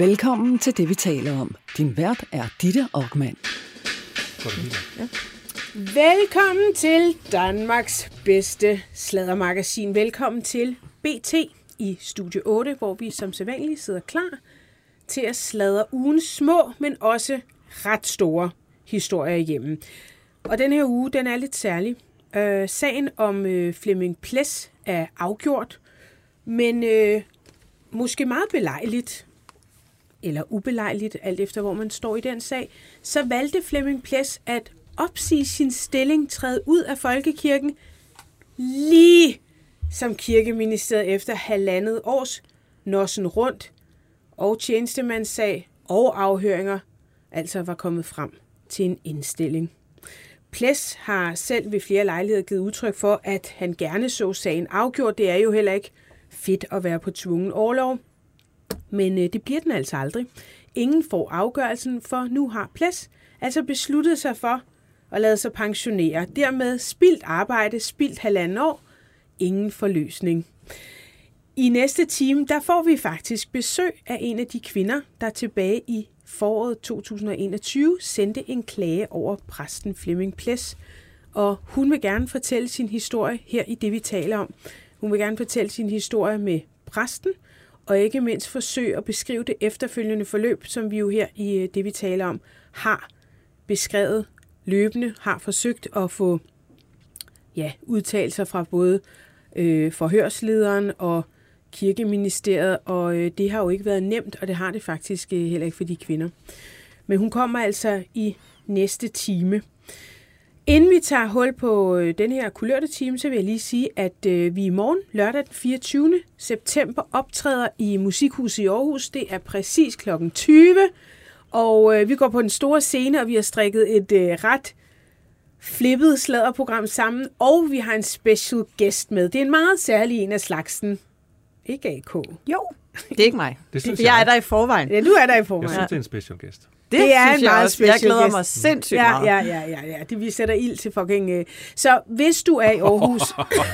Velkommen til det, vi taler om. Din vært er Ditte Aukmann. Ja. Velkommen til Danmarks bedste sladdermagasin. Velkommen til BT i Studie 8, hvor vi som sædvanligt sidder klar til at sladre ugens små, men også ret store historier igennem. Og den her uge, den er lidt særlig. Øh, sagen om øh, Flemming Ples er afgjort, men øh, måske meget belejligt, eller ubelejligt, alt efter hvor man står i den sag, så valgte Flemming Ples at opsige sin stilling, træde ud af folkekirken, lige som kirkeministeriet efter halvandet års nossen rundt og tjenestemandssag og afhøringer altså var kommet frem til en indstilling. Ples har selv ved flere lejligheder givet udtryk for, at han gerne så sagen afgjort. Det er jo heller ikke fedt at være på tvungen overlov, men øh, det bliver den altså aldrig. Ingen får afgørelsen, for nu har Ples altså besluttet sig for at lade sig pensionere. Dermed spildt arbejde, spildt halvanden år, ingen forløsning. I næste time, der får vi faktisk besøg af en af de kvinder, der tilbage i foråret 2021 sendte en klage over præsten Flemming Ples. Og hun vil gerne fortælle sin historie her i det, vi taler om. Hun vil gerne fortælle sin historie med præsten, og ikke mindst forsøge at beskrive det efterfølgende forløb, som vi jo her i øh, det, vi taler om, har beskrevet løbende, har forsøgt at få ja, udtalelser fra både øh, forhørslederen og kirkeministeriet, og øh, det har jo ikke været nemt, og det har det faktisk øh, heller ikke for de kvinder. Men hun kommer altså i næste time. Inden vi tager hul på øh, den her kulørte time, så vil jeg lige sige, at øh, vi i morgen, lørdag den 24. september, optræder i Musikhuset i Aarhus. Det er præcis kl. 20, og øh, vi går på den store scene, og vi har strikket et øh, ret flippet sladderprogram sammen, og vi har en special guest med. Det er en meget særlig en af slagsen. Ikke AK. Jo, det er ikke mig. Det synes jeg, jeg. jeg er der i forvejen. Ja, du er der i forvejen. Jeg synes, det er en special guest. Det, Det er synes en jeg meget også. Jeg glæder guest. mig sindssygt Ja, meget. ja, ja, ja, ja. Det, vi sætter ild til fucking... Øh. Så hvis du er i Aarhus...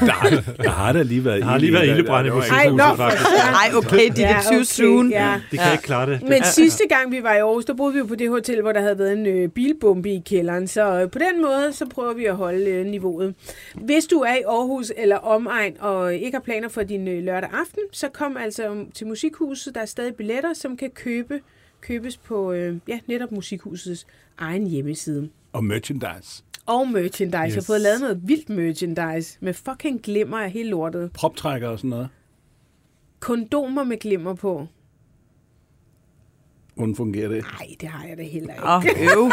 der, der har der lige været Der har lige været ildebrand i Ej, nå, musikhuset, faktisk. Ej, okay, det er too soon. Ja. De kan ikke klare det. Men sidste gang vi var i Aarhus, der boede vi jo på det hotel, hvor der havde været en øh, bilbombe i kælderen. Så øh, på den måde, så prøver vi at holde øh, niveauet. Hvis du er i Aarhus eller omegn og ikke har planer for din øh, lørdag aften, så kom altså um, til Musikhuset. Der er stadig billetter, som kan købe købes på øh, ja, netop Musikhusets egen hjemmeside. Og merchandise. Og merchandise. Yes. Jeg har fået lavet noget vildt merchandise med fucking glimmer af hele lortet. Proptrækker og sådan noget. Kondomer med glimmer på. Hvordan fungerer det? Nej, det har jeg da heller ikke. Åh, øv.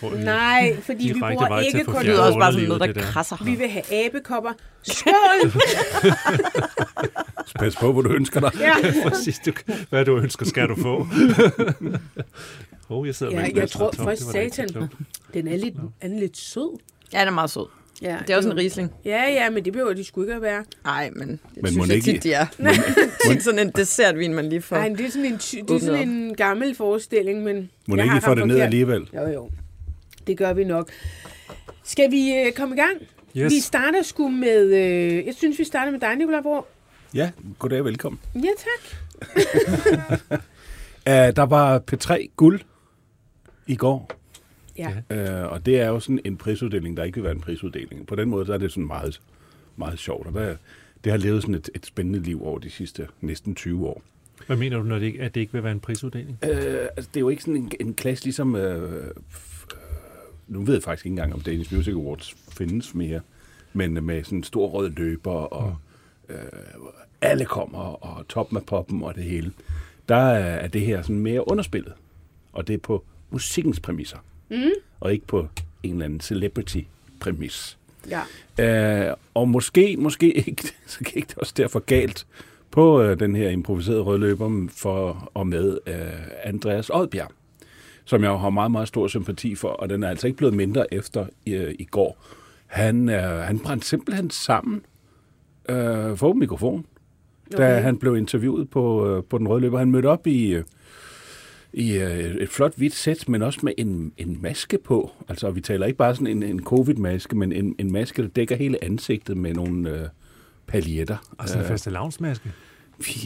tror. Nej, fordi vi bruger ikke få Det lyder også bare underlivet, noget, der der. krasser. Vi vil have abekopper. Skål! Pas på, hvor du ønsker dig. ja. Præcis, du, hvad du ønsker, skal du få. oh, jeg sidder Ja, med jeg tror ikke så satan. Den er lidt, er den lidt sød. Ja, den er meget sød. Ja, Det er også en risling. Ja, ja, men det behøver de sgu ikke at være. Nej, men det Men synes jeg ikke- tit, de er. tit sådan en dessertvin, man lige får. Nej, det er sådan en, ty- det er sådan en gammel forestilling, men Må jeg ikke har få det ned alligevel? Jo, jo. Det gør vi nok. Skal vi øh, komme i gang? Yes. Vi starter sgu med... Øh, jeg synes, vi starter med dig, Nicolai Bro. Ja, goddag og velkommen. Ja, tak. Uh, der var P3 guld i går, Ja. uh, og det er jo sådan en prisuddeling, der ikke vil være en prisuddeling. På den måde så er det sådan meget, meget sjovt, og der, det har levet sådan et, et spændende liv over de sidste næsten 20 år. Hvad mener du, når det ikke, at det ikke vil være en prisuddeling? Uh, altså, det er jo ikke sådan en, en klasse ligesom... Uh, nu ved jeg faktisk ikke engang, om Danish Music Awards findes mere, men med sådan en stor rød løber, og øh, alle kommer, og toppen af poppen og det hele. Der er er det her sådan mere underspillet, og det er på musikkens præmisser, mm. og ikke på en eller anden celebrity-præmis. ja. Øh, og måske, måske ikke, så gik det også derfor galt på øh, den her improviserede rødløber for og med øh, Andreas Oddbjerg, som jeg har meget, meget stor sympati for, og den er altså ikke blevet mindre efter øh, i går. Han, øh, han brændte simpelthen sammen øh, for mikrofon, da Okay. han blev interviewet på, øh, på den røde løber. Han mødte op i, øh, i øh, et flot hvidt sæt, men også med en, en maske på. Altså, vi taler ikke bare sådan en, en covid-maske, men en, en maske, der dækker hele ansigtet med nogle øh, paljetter. Altså en Øh, faste lavnsmaske.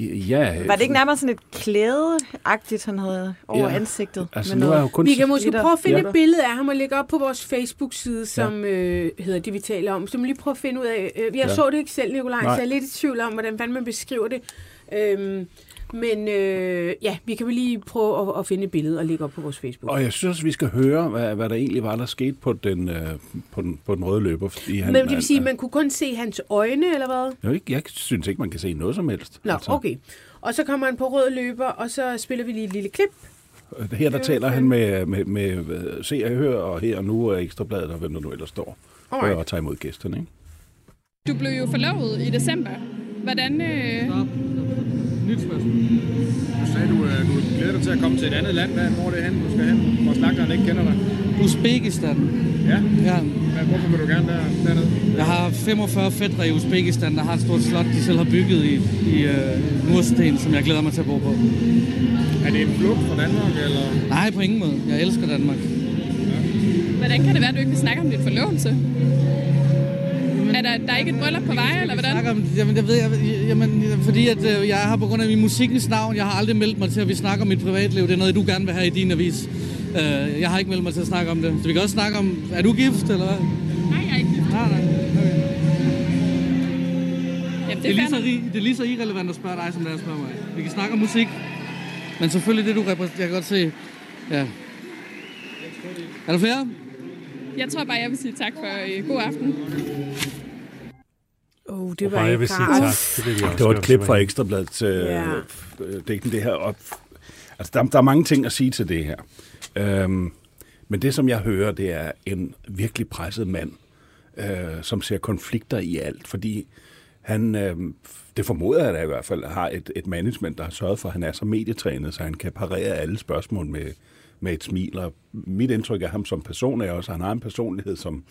Ja, Var det ikke nærmere sådan et klædeagtigt, han havde over Ja. ansigtet? Altså, med nu er noget? jeg jo kun... Vi kan måske prøve at finde Ja. et billede af ham og lægge op på vores Facebook-side, som øh, hedder det, vi taler om. Så må lige prøve at finde ud af... Øh, jeg Ja. så det ikke selv, Nikolaj, så jeg er lidt i tvivl om, hvordan man beskriver det. Øhm, men øh, ja, vi kan vel lige prøve at, at finde et billede og lægge op på vores Facebook. Og jeg synes også, vi skal høre, hvad, hvad der egentlig var, der skete på den, øh, på den, på den røde løber. Fordi han, Men det vil sige, at man kunne kun se hans øjne, eller hvad? jeg, ikke- jeg synes ikke, man kan se noget som helst. Nå, okay. Og så kommer han på rød løber, og så spiller vi lige et lille klip. Altså, Her der taler han med, med, med, med Se og Hør, og her og nu er Ekstrabladet, og hvem der nu ellers står. Alright. Og tager imod gæsterne, ikke? Du blev jo forlovet i december. Hvordan... Øh... Nyt spørgsmål. Du sagde, du, øh, du glæder dig til at komme til et andet land. Hvad, hvor er det hen, du skal hen? Hvor slagteren ikke kender dig. Uzbekistan. Ja? Ja. Hvad, hvorfor vil du gerne der, dernede? Jeg har 45 fædre i Uzbekistan, der har et stort slot, de selv har bygget i, i uh, mursten, som jeg glæder mig til at bo på. Er det en flugt fra Danmark, eller? Nej, på ingen måde. Jeg elsker Danmark. Hvordan kan det være, at du ikke vil snakke om dit forlovelse? Er der, der er ikke et bryllup på vej, eller hvordan? Om, jamen, jeg ved, jeg, jamen, fordi at, øh, jeg her på grund af min musikkens navn. Jeg har aldrig meldt mig til, at vi snakker om mit privatliv. Det er noget, du gerne vil have i din avis. Uh, jeg har ikke meldt mig til at snakke om det. Så vi kan også snakke om, er du gift, eller hvad? Nej, jeg er ikke gift. Nej, nej. Okay. Jamen, Det er, lige så, det er lige så irrelevant at spørge dig, som det er at spørge mig. Vi kan snakke om musik, men selvfølgelig det, du repræsenterer. Jeg kan godt se... Ja. Er du flere? Jeg tror bare, jeg vil sige tak for øh, god aften. Oh, det var bare, jeg vil ikke sige tak. Det, vil vi også Det var et klip så fra Ekstrabladets øh, Ja. øh, det her. Og, altså, der, der er mange ting at sige til det her. Øhm, men det, som jeg hører, det er en virkelig presset mand, øh, som ser konflikter i alt, fordi han, øh, det formoder jeg da i hvert fald, har et, et management, der har sørget for, at han er så medietrænet, så han kan parere alle spørgsmål med, med et smil. Og mit indtryk af ham som person er også, at han har en personlighed, som...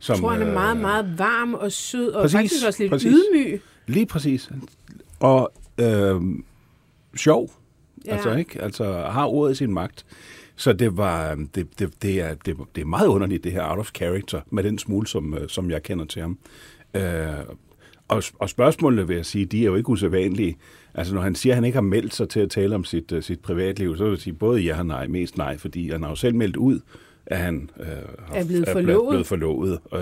som Jeg tror, han er øh, meget, meget varm og sød, og Præcis, faktisk også lidt præcis. ydmyg. Lige præcis. Og øh, sjov, Ja. altså ikke? Altså har ordet i sin magt. Så det var det, det, det, er, det, det er meget underligt, det her out of character, med den smule, som, øh, som jeg kender til ham. Øh, og, og spørgsmålene, vil jeg sige, de er jo ikke usædvanlige. Altså når han siger, at han ikke har meldt sig til at tale om sit, uh, sit privatliv, så vil jeg sige både ja og nej, mest nej, fordi han har jo selv meldt ud, at han øh, har- Er blevet er forlovet. blevet forlovet. Øh,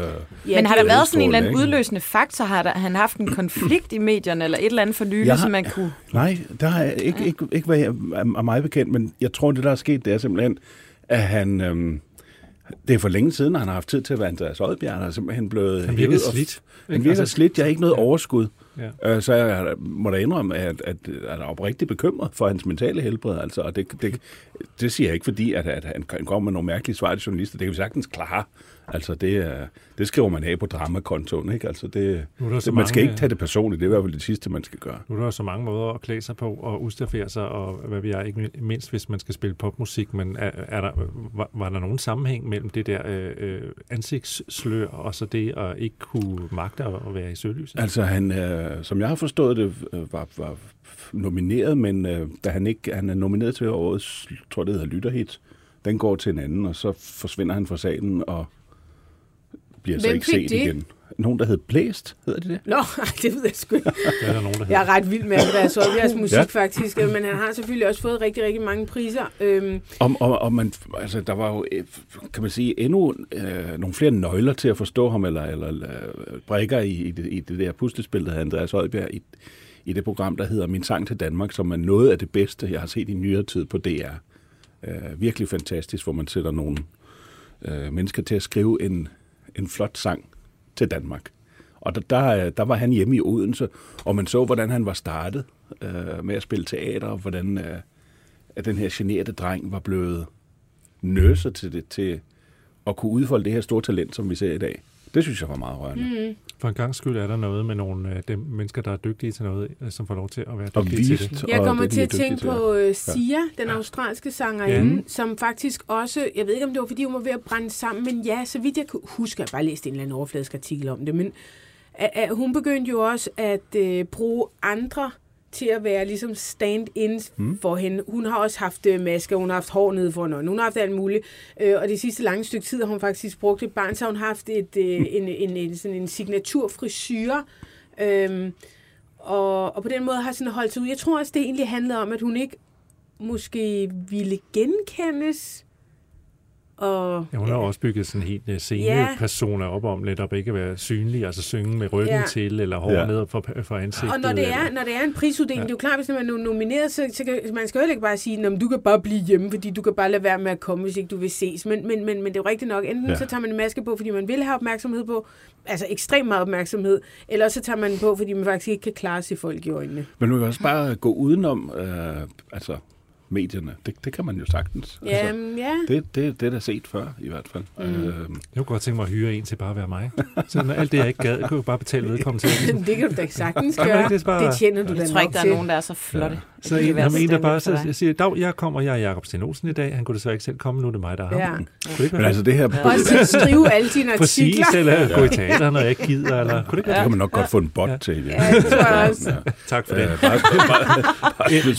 Ja, Men har der er været sådan en eller anden ikke? udløsende faktor? Har der, han haft en konflikt i medierne, eller et eller andet for nylig, som man kunne... Nej, der har jeg ikke, ikke, ikke været af mig bekendt, men jeg tror, det der er sket, det er simpelthen, at han... Øhm, det er for længe siden, at han har haft tid til at være Andreas Oddbjerg. Han er simpelthen blevet... Han virker hævet og- slidt. Han ikke? virker Altså, slidt. Jeg har ikke noget overskud. Ja. Øh, så jeg må da indrømme, at, at, at jeg er oprigtigt bekymret for hans mentale helbred. Altså, og det, det, det siger jeg ikke, fordi at, at han kommer med nogle mærkelige svar til journalister. Det kan vi sagtens klare. Altså, det, er- det skriver man af på dramakontoen. Ikke? Altså, det, Nu det, man skal mange- ikke tage det personligt. Det er i hvert fald det sidste, man skal gøre. Nu er der så mange måder at klæde sig på og udstaffere sig, og hvad vi er, ikke mindst hvis man skal spille popmusik, men er, er der, var, var der nogen sammenhæng mellem det der øh, øh, ansigtsslør og så det at ikke kunne magte at at være i søgelyset? Altså, han, øh, som jeg har forstået det, øh, var, var nomineret, men øh, da han ikke han er nomineret til årets, tror det hedder Lytterhit, den går til en anden, og så forsvinder han fra salen og bliver så Hvem ikke fik set det? igen. Nogen, der hed Blæst, hedder det det? Nå, ej, det ved jeg sgu ikke. Det er der nogen, der Jeg er ret vild med Andreas Oddbjergs musik, ja. Faktisk. Men han har selvfølgelig også fået rigtig, rigtig mange priser. Øhm, Og, og, og man, altså, der var jo, øh, kan man sige, endnu øh, nogle flere nøgler til at forstå ham, eller, eller øh, brækker i, i, det, i det der puslespil, der hedder Andreas Højbjerg, i, i det program, der hedder Min Sang til Danmark, som er noget af det bedste, jeg har set i nyere tid på DR. Øh, virkelig fantastisk, hvor man sætter nogle øh, mennesker til at skrive en, en flot sang til Danmark. Og der, der, øh, der var han hjemme i Odense, og man så, hvordan han var startet øh, med at spille teater, og hvordan øh, at den her generede dreng var blevet nøset til, det, til at kunne udfolde det her store talent, som vi ser i dag. Det synes jeg var meget rørende. Mm. For en gang skyld er der noget med nogle af dem mennesker, der er dygtige til noget, øh, som får lov til at være dygtige til det. jeg kommer det, de til at tænke på uh, Sia, den australske sangerinde, ja. som faktisk også, jeg ved ikke om det var fordi hun var ved at brænde sammen, men ja, så vidt jeg kunne huske, jeg bare læst en eller anden overfladisk artikel om det, men at, at hun begyndte jo også at uh, bruge andre til at være ligesom stand-ins mm. for hende. Hun har også haft uh, masker, hun har haft hår nede for øjnene, hun har haft alt muligt. Uh, og det sidste lange stykke tid har hun faktisk brugt et barn, så har hun haft et, uh, en, en, en, sådan en signaturfrisyre. Um, og, og på den måde har sådan holdt sig ud. Jeg tror også, det egentlig handlede om, at hun ikke måske ville genkendes. Og, Ja, hun har også bygget sådan en helt uh, scenepersoner op om netop ikke at være synlig, altså synge med ryggen Ja. ja. til, eller hår Ja. ja. ned for, for ansigtet. Og når det, er, når det er en prisuddeling, ja. Ja. det er jo klart, hvis man er nomineret, så, så kan, man skal jo ikke bare sige, at du kan bare blive hjemme, fordi du kan bare lade være med at komme, hvis ikke du vil ses. Men, men, men, men det er jo rigtigt nok, enten ja. Ja. så tager man en maske på, fordi man vil have opmærksomhed på, altså ekstremt meget opmærksomhed, eller så tager man den på, fordi man faktisk ikke kan klare sig folk i øjnene. Men man kan også bare gå udenom øh, altså, medierne. Det, det kan man jo sagtens. Ja, Altså, ja. det, det, det er da set før, i hvert fald. Mm. Øh, Jeg kunne godt tænke mig at hyre en til bare at være mig. Så når alt det, jeg ikke gad, kunne jeg bare betale vedkommende til. det kan du da sagtens Jamen, gøre. det er bare- Det tjener du da Jeg tror ikke, der er nogen, der er så flotte. Så Det kan en, om en, der bare så, siger, Dag, jeg kommer, jeg er Jacob Sten Olsen i dag. Han kunne desværre ikke selv komme, nu er det mig, der er ham. Ja. Kunne det ikke men altså det her, Også til at skrive alle dine Præcis, artikler. eller gå i teater, når jeg ikke gider, eller kunne det ikke det kan man nok godt få en bot Ja. til. Ja, det tror jeg også. Tak for det. Øh, bare, bare, bare, Inden,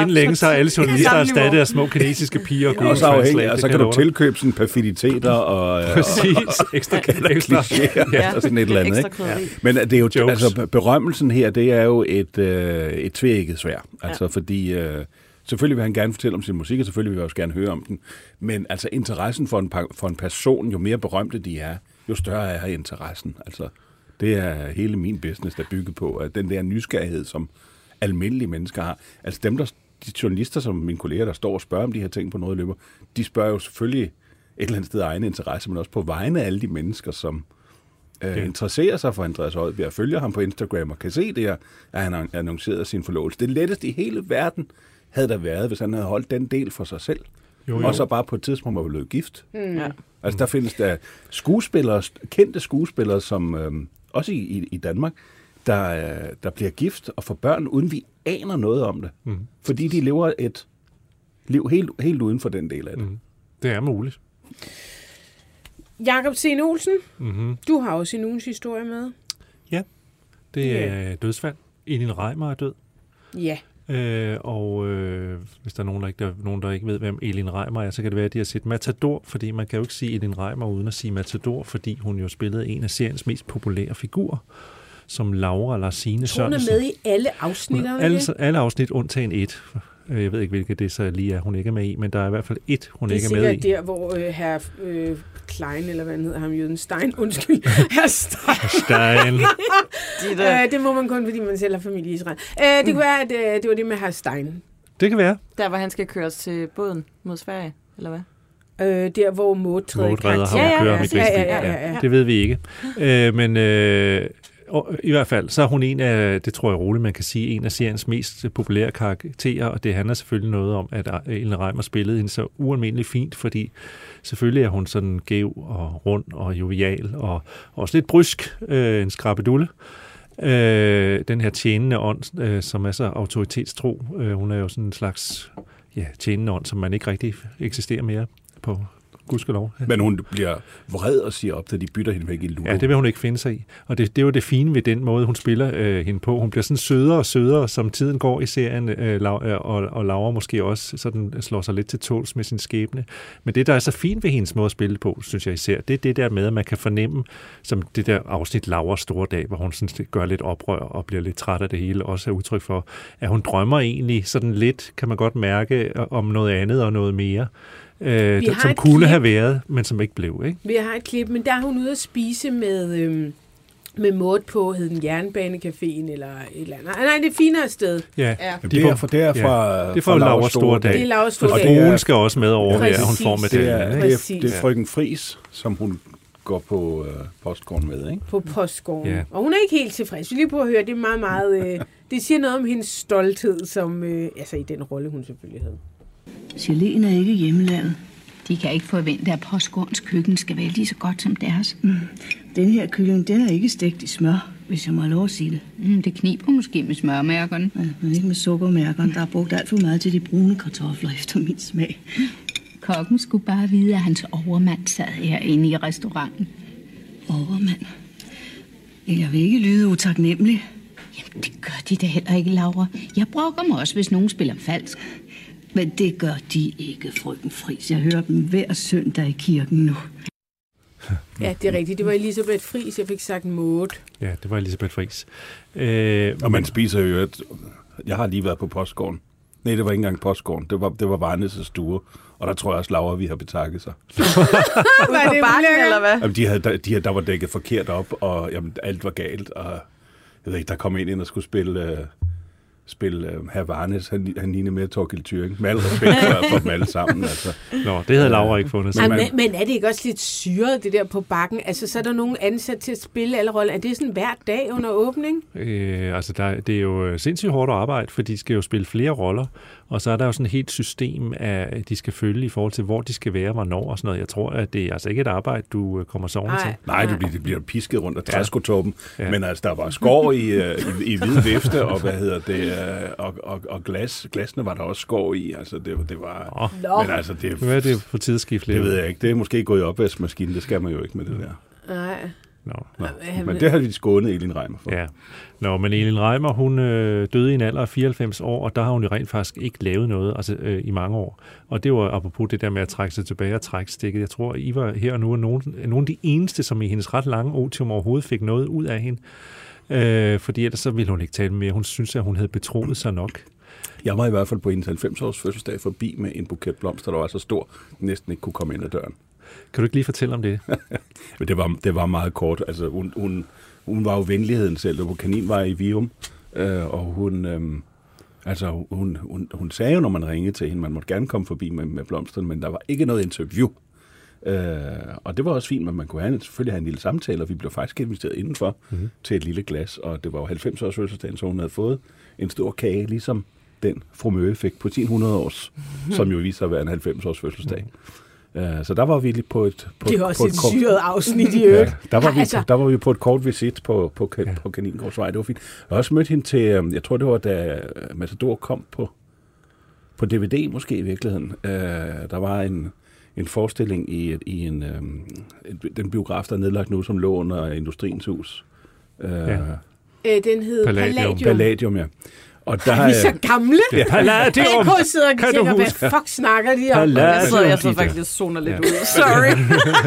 inden længe, er journalister niveau. erstattet af små kinesiske piger og og så afhængig, gode og så kan du tilkøbe sådan perfiditeter og, øh, Præcis, ekstra, ekstra. Ja. og sådan et eller andet. Ikke? Men det er jo, altså berømmelsen her, det er jo et, øh, et tvækket svær. Altså fordi, øh, selvfølgelig vil han gerne fortælle om sin musik, og selvfølgelig vil jeg også gerne høre om den. Men altså interessen for en, for en person, jo mere berømte de er, jo større er interessen. Altså det er hele min business, der er bygget på, at den der nysgerrighed, som almindelige mennesker har. Altså dem, der, de journalister, som mine kolleger, der står og spørger om de her ting på noget løber, de spørger jo selvfølgelig et eller andet sted af egen interesse, men også på vegne af alle de mennesker, som øh, interesserer sig for Andreas Højbjerg, følger ham på Instagram og kan se det her, at han har annonceret sin forlovelse. Det letteste i hele verden havde der været, hvis han havde holdt den del for sig selv. Jo, jo. Og så bare på et tidspunkt var blevet gift. Ja. Altså der findes der skuespillere, kendte skuespillere, som øh, også i, i, i Danmark, der, der bliver gift og får børn, uden vi aner noget om det. Mm. Fordi de lever et liv helt, helt uden for den del af det. Mm. Det er muligt. Jakob Sten Olsen, Mm-hmm. du har også en ugens historie med. Det er dødsfald. Elin Reimer er død. Ja. Øh, og øh, hvis der er nogen der, ikke, der, nogen, der ikke ved, hvem Elin Reimer er, så kan det være, at de har set Matador, fordi man kan jo ikke sige Elin Reimer uden at sige Matador, fordi hun jo spillede en af seriens mest populære figurer, som Laura Larsine Så hun er Sørensen. med i alle afsnit, Hun er er alle, alle afsnit undtagen et. Øh, Jeg ved ikke, hvilket det så lige er, hun ikke er med i, men der er i hvert fald et, hun Det er ikke er med sikkert i. der, hvor øh, herr øh, Klein, eller hvad han hedder, ham Jøden Stein, undskyld, herr Stein. Stein. De der, Øh, det må man kun, fordi man selv har familie i Israel. Øh, det kunne være, at øh, det var det med herr Stein. Det kan være. der, hvor han skal køres til båden mod Sverige, eller hvad? Øh, der, hvor Maud træder i karakter. ja, ja, ja, ja, ja. Det ved vi ikke. Øh, men øh, og, øh, i hvert fald, så er hun en af, det tror jeg roligt, man kan sige, en af seriens mest populære karakterer, og det handler selvfølgelig noget om, at øh, Ellen Reimer spillede hende så ualmindeligt fint, fordi selvfølgelig er hun sådan gæv og rund og jovial, og også lidt brysk, øh, en skrabedulle. Øh, den her tjenende ånd, øh, som er så autoritetstro, øh, hun er jo sådan en slags ja, tjenende ånd, som man ikke rigtig eksisterer mere på gudskelov. Men hun bliver vred og siger op, da de bytter hende væk i Ludo. Ja, det vil hun ikke finde sig i. Og det, det er jo det fine ved den måde, hun spiller øh, hende på. Hun bliver sådan sødere og sødere, som tiden går i serien, øh, øh, og, og Laura måske også sådan slår sig lidt til tåls med sin skæbne. Men det, der er så fint ved hendes måde at spille på, synes jeg især, det er det der med, at man kan fornemme, som det der afsnit Lauras store dag, hvor hun sådan gør lidt oprør og bliver lidt træt af det hele, også er udtryk for, at hun drømmer egentlig sådan lidt, kan man godt mærke, om noget andet og noget mere. Øh, Vi har som et kunne klip. have været, men som ikke blev, ikke? Vi har et klip, men der er hun ude at spise med, øhm, med Maud på, hed den Jernbanecaféen, eller et eller andet. Nej, det er finere sted. Ja, Ja. det er, for, det er fra, det er fra Lauras store dag. Det er Lauras Og store det er- dag. fruen skal også med over, at hun får Præcis. Det er, det er, Præcis. det er frøken Fris, som hun går på øh, postgården med, ikke? på postgården. Ja. Og hun er ikke helt tilfreds. Vi lige prøve at høre, det er meget, meget... Øh, det siger noget om hendes stolthed, som, øh, altså i den rolle, hun selvfølgelig havde. Geléen er ikke hjemmelandet. De kan ikke forvente, at postgårdens køkken skal være lige så godt som deres. Mm. Den her kylling, den er ikke stegt i smør, hvis jeg må have lov at sige det. Mm, det kniber måske med smørmærkerne. Ja, men ikke med sukkermærkerne. Der er brugt alt for meget til de brune kartofler efter min smag. Kokken skulle bare vide, at hans overmand sad herinde i restauranten. Overmand. Jeg vil ikke lyde utaknemmelig. Jamen, det gør de da heller ikke, Laura. Jeg brokker mig også, hvis nogen spiller falsk. Men det gør de ikke, frøken Fris. Jeg hører dem hver søndag i kirken nu. Ja, det er rigtigt. Det var Elisabeth Friis, jeg fik sagt Maud. Ja, det var Elisabeth Friis. Øh, Og man spiser jo et... Jeg har lige været på postgården. Nej, det var ikke engang postgården. Det var, det var Varnes' stue. Og der tror jeg også, Laura, vi har betakket sig. Ude på bakken, eller hvad? Jamen, de havde, der, de havde, der var dækket forkert op, og jamen, alt var galt. Og jeg ved ikke, der kom en ind og skulle spille, øh, spille øh, Herr Varnes. Han, han lignede mere Torgild Thuring. Med al respekt for, for dem alle sammen. Altså. Nå, det havde Laura ikke fundet. Nej, man- men, men er det ikke også lidt syret, det der på bakken? Altså, så er der nogen ansat til at spille alle roller. Er det sådan hver dag under åbning? Øh, altså, der, det er jo øh, sindssygt hårdt arbejde, for de skal jo spille flere roller, og så er der jo sådan et helt system, af, de skal følge i forhold til, hvor de skal være, hvornår og sådan noget. Jeg tror, at det er altså ikke et arbejde, du øh, kommer sovende til. Nej, det bliver, det bliver pisket rundt af træskotoppen. Ja. Men altså, der var skår i, øh, i, i hvid vifte, og hvad hedder det, øh, og, og, og glas, glasene var der også skår i. Altså, det, var- det var... Nå. Men altså, det, Hvad er det for tidsskift? det ved jeg ikke. Det er måske gået i opvaskemaskinen. Det skal man jo ikke med det der. Nej. Nå. Nå. Men det har de skånet Elin Reimer for. Ja. Nå, men Elin Reimer, hun øh, døde i en alder af 94 år, og der har hun jo rent faktisk ikke lavet noget altså, øh, i mange år. Og det var apropos det der med at trække sig tilbage og trække stikket. Jeg tror, I var her og nu er nogen, nogle af de eneste, som i hendes ret lange otium overhovedet fik noget ud af hende. Øh, fordi ellers så ville hun ikke tale mere. Hun synes, at hun havde betroet sig nok. Jeg var i hvert fald på hendes 90-års fødselsdag forbi med en buket blomster, der var så stor, næsten ikke kunne komme ind ad døren. Kan du ikke lige fortælle om det? Men det var, det var meget kort. Altså, hun, hun, hun var jo venligheden selv. Det var kaninvej i Vium, øh, og hun, øh, altså, hun, hun, hun sagde jo, når man ringede til hende, man måtte gerne komme forbi med, med blomsterne, men der var ikke noget interview. Øh, og det var også fint, men man kunne have, selvfølgelig have en lille samtale, og vi blev faktisk inviteret indenfor mm-hmm. til et lille glas, og det var jo 90 års fødselsdagen, så hun havde fået en stor kage, ligesom den fru Møge fik på sin 100 års, mm-hmm. som jo viser at være en 90 års fødselsdag. Mm-hmm. Så der var vi lige på et... På, Det er også på et kort- syret afsnit i øvrigt. Ja, der, var vi, Altså- der var vi på et kort visit på, på, ja. på Kaninkårdsvej. Det var fint. Jeg har også mødt hende til, øhm, jeg tror det var da Matador kom på, på DVD måske i virkeligheden. Øh, der var en, en forestilling i, et- i en, en- den biograf, der er nedlagt nu, som lå under Industriens Hus. Øh, Ja. Øh, den hed Palladium. Palladium. Palladium, ja. Og der, Er vi så øh, gamle? Ja. Palladium! AK sidder og Kan tænker, hvad fuck snakker de om? Palladium. Jeg sidder, jeg sidder faktisk zoner lidt Ja. ud. Sorry.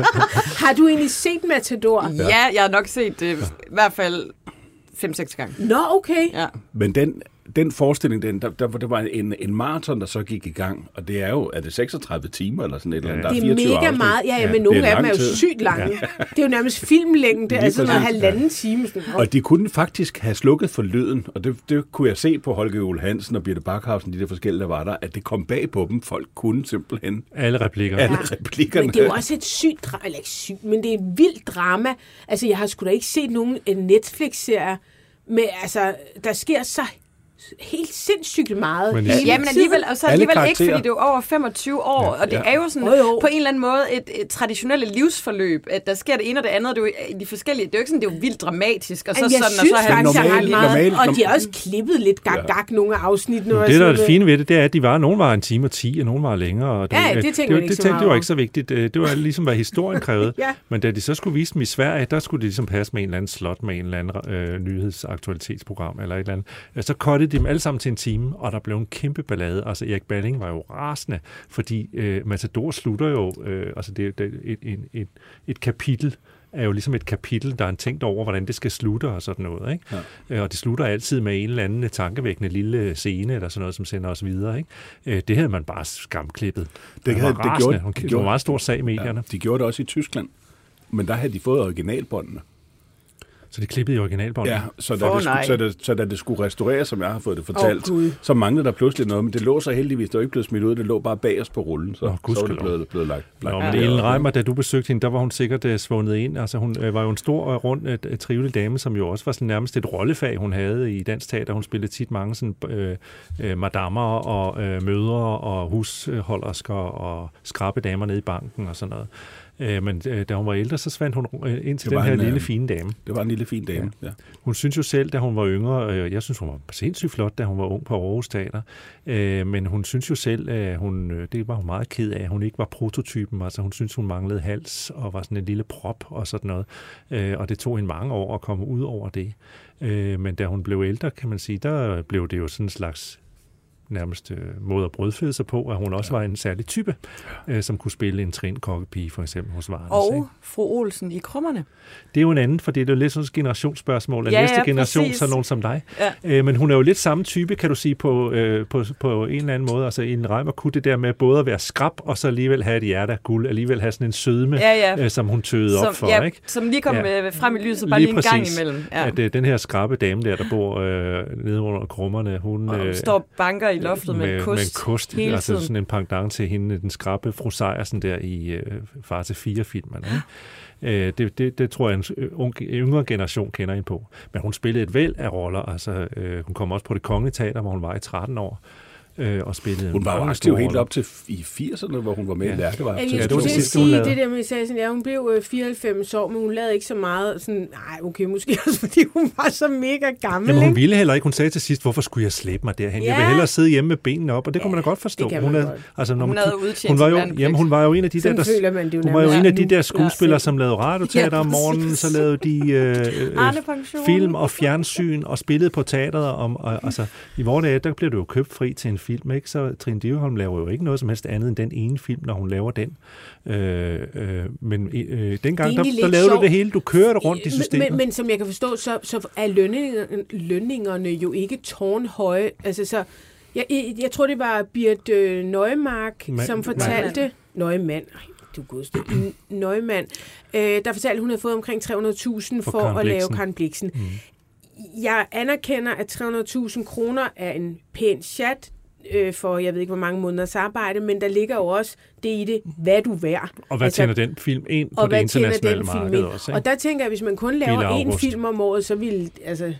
Har du egentlig set Matador? Ja, jeg har nok set det i hvert fald 5-6 gange. Nå, okay. Ja. Men den, den forestilling, den, der, der, det var en, en maraton, der så gik i gang, og det er jo, er det 36 timer eller sådan et eller andet? Der Det er 24 mega afsnit. meget. Ja, ja, men det nogle er af dem er jo tid. sygt lange. Det er jo nærmest filmlængde, Lige altså noget halvanden time. Sådan. Og de kunne faktisk have slukket for lyden, og det, det kunne jeg se på Holger Jule Hansen og Birte Bakhausen, de der forskellige, der var der, at det kom bag på dem. Folk kunne simpelthen Alle replikker. alle replikkerne. Men det er jo også et sygt drama, eller ikke sygt, men det er et vildt drama. Altså, jeg har sgu da ikke set nogen Netflix-serier med, altså, der sker så helt sindssygt meget. Men det- Ja, men alligevel, og så alligevel ikke, karakterer. fordi det er over 25 år, ja, og det Ja. er jo sådan Jo, jo. på en eller anden måde et, et traditionelle livsforløb, at der sker det ene og det andet, og det er jo i de forskellige, det er jo ikke sådan, det er jo vildt dramatisk, og så jeg sådan, synes og så er han faktisk, der er normal- ret meget, normal- og de har også klippet lidt gag-gag nogle af afsnittene. Det, der er det fine ved det, det er, at de var, nogen var en time og 10, og nogen var længere. Og Ja, det tænker det, det, ikke det, så tænkte- meget det var ikke så vigtigt. Det var ligesom, hvad historien krævede. Ja. Men da de så skulle vise dem i Sverige, der skulle det ligesom passe med en eller anden slot, med en eller anden øh, nyhedsaktualitetsprogram eller et eller andet. Så kottede de dem alle sammen til en time, og der blev en kæmpe ballade. Altså Erik Balling var jo rasende, fordi øh, Matador slutter jo, øh, altså det, er- et, et, et, et kapitel, er jo ligesom et kapitel, der er tænkt over, hvordan det skal slutte og sådan noget. Ikke? Ja. Øh, Og det slutter altid med en eller anden tankevækkende lille scene, eller sådan noget, som sender os videre. Ikke? Øh, Det havde man bare skamklippet. Det havde- det gjorde- det det var gjorde- en meget stor sag i medierne. Ja, de gjorde det også i Tyskland, men der havde de fået originalbåndene. Så det klippede i originalbåndet. Ja, så da, Åh, det skulle, så, det, så da det skulle restaureres, som jeg har fået det fortalt, Gud. så manglede der pludselig noget, men det lå så heldigvis, det var ikke blevet smidt ud, det lå bare bag os på rullen, så, Nå, så var det blevet, blevet lagt. lagt Nå, men Ellen Reimer, da du besøgte hende, der var hun sikkert uh, svundet ind. Altså, hun uh, var jo en stor, uh, rund, uh, trivelig dame, som jo også var sådan nærmest et rollefag, hun havde i dansk teater. Hun spillede tit mange sådan, uh, uh, madammer og uh, mødre og husholdersker og skrabe damer nede i banken og sådan noget. Uh, men uh, da hun var ældre, så svandt hun uh, ind til den her en, lille øh, fine dame. Det var en lille fin dame, ja. ja. Hun synes jo selv, da hun var yngre, øh, jeg synes, hun var sindssygt flot, da hun var ung på Aarhus Teater, øh, men hun synes jo selv, at hun, øh, det var hun meget ked af, at hun ikke var prototypen, altså hun synes, hun manglede hals og var sådan en lille prop og sådan noget, øh, og det tog hende mange år at komme ud over det. Øh, men da hun blev ældre, kan man sige, der blev det jo sådan en slags nærmest øh, måde at brødføde sig på, at hun også var en særlig type, øh, som kunne spille en trin kokkepige for eksempel hos Varnes. Og ikke? fru Olsen i krummerne. Det er jo en anden, for det er jo lidt sådan et generationsspørgsmål. At Ja, næste ja, generation, præcis. så nogen som dig. Ja. Øh, men hun er jo lidt samme type, kan du sige, på, øh, på, på en eller anden måde. Altså en Reimer kunne det der med både at være skrab, og så alligevel have et hjerte af guld, alligevel have sådan en sødme, Ja, ja. Øh, som hun tøede Som- op for. ja, ikke? som lige kom, øh, frem i lyset, bare lige en gang imellem. Ja. At øh, den her skrabe dame der, der bor øh, nede under krummerne, hun... Og øh, står banker i loftet med, en kost, med kost hele altså tiden. sådan en pendant til hende, den skrabe fru Sejersen der i øh, Far til fire filmen. Ikke? Øh, det, det, det tror jeg, en s- ung, yngre generation kender hende på. Men hun spillede et væld af roller. Altså, øh, hun kom også på det kongelige teater, hvor hun var i 13 år. Øh, og spillede Hun var jo aktiv helt op til i 80'erne, hvor hun var med i Ja. Lærkevej. Jeg Ja, skulle det var til det sige det der med, at sådan, ja, hun blev øh, 94 år, men hun lavede ikke så meget. Sådan, nej, okay, måske også fordi hun var så mega gammel. Jamen, hun ville heller ikke. Hun sagde til sidst, hvorfor skulle jeg slæbe mig derhen? Ja. Jeg vil Ja. hellere sidde hjemme med benene op, og det kunne man da godt forstå. det hun, er, godt. altså, når Hun man, havde hun var jo, jamen, hun var jo en af de der, der det jo hun var jo en af de der skuespillere, Ja, som lavede radioteater Ja, om morgenen, så lavede de øh, øh, film og fjernsyn og spillede på teateret. Om, og, altså, I vores dage, der bliver du jo købt fri til en film, ikke? Så Trine Dyrholm laver jo ikke noget som helst andet end den ene film, når hun laver den. Øh, øh, men øh, dengang, der, der lavede du sjovt. det hele. Du kører det rundt i Men- systemet. Men, men som jeg kan forstå, så, så er lønningerne, lønningerne jo ikke tårnhøje. Altså, så, jeg, jeg, jeg tror, det var Birte øh, Neumark, Ma- som fortalte... Neumann. Ej, du godeste. Neumann. Øh, der fortalte, at hun havde fået omkring 300.000 for, Karen at lave. Karen Bliksen. Mm. Jeg anerkender, at 300.000 kroner er en pæn chat øh, for, jeg ved ikke, hvor mange måneders arbejde, men der ligger jo også det i det, hvad du værd. og hvad tjener den film ind på og det internationale den marked også? Ikke? Og der tænker jeg, at hvis man kun laver én film om året, så vil altså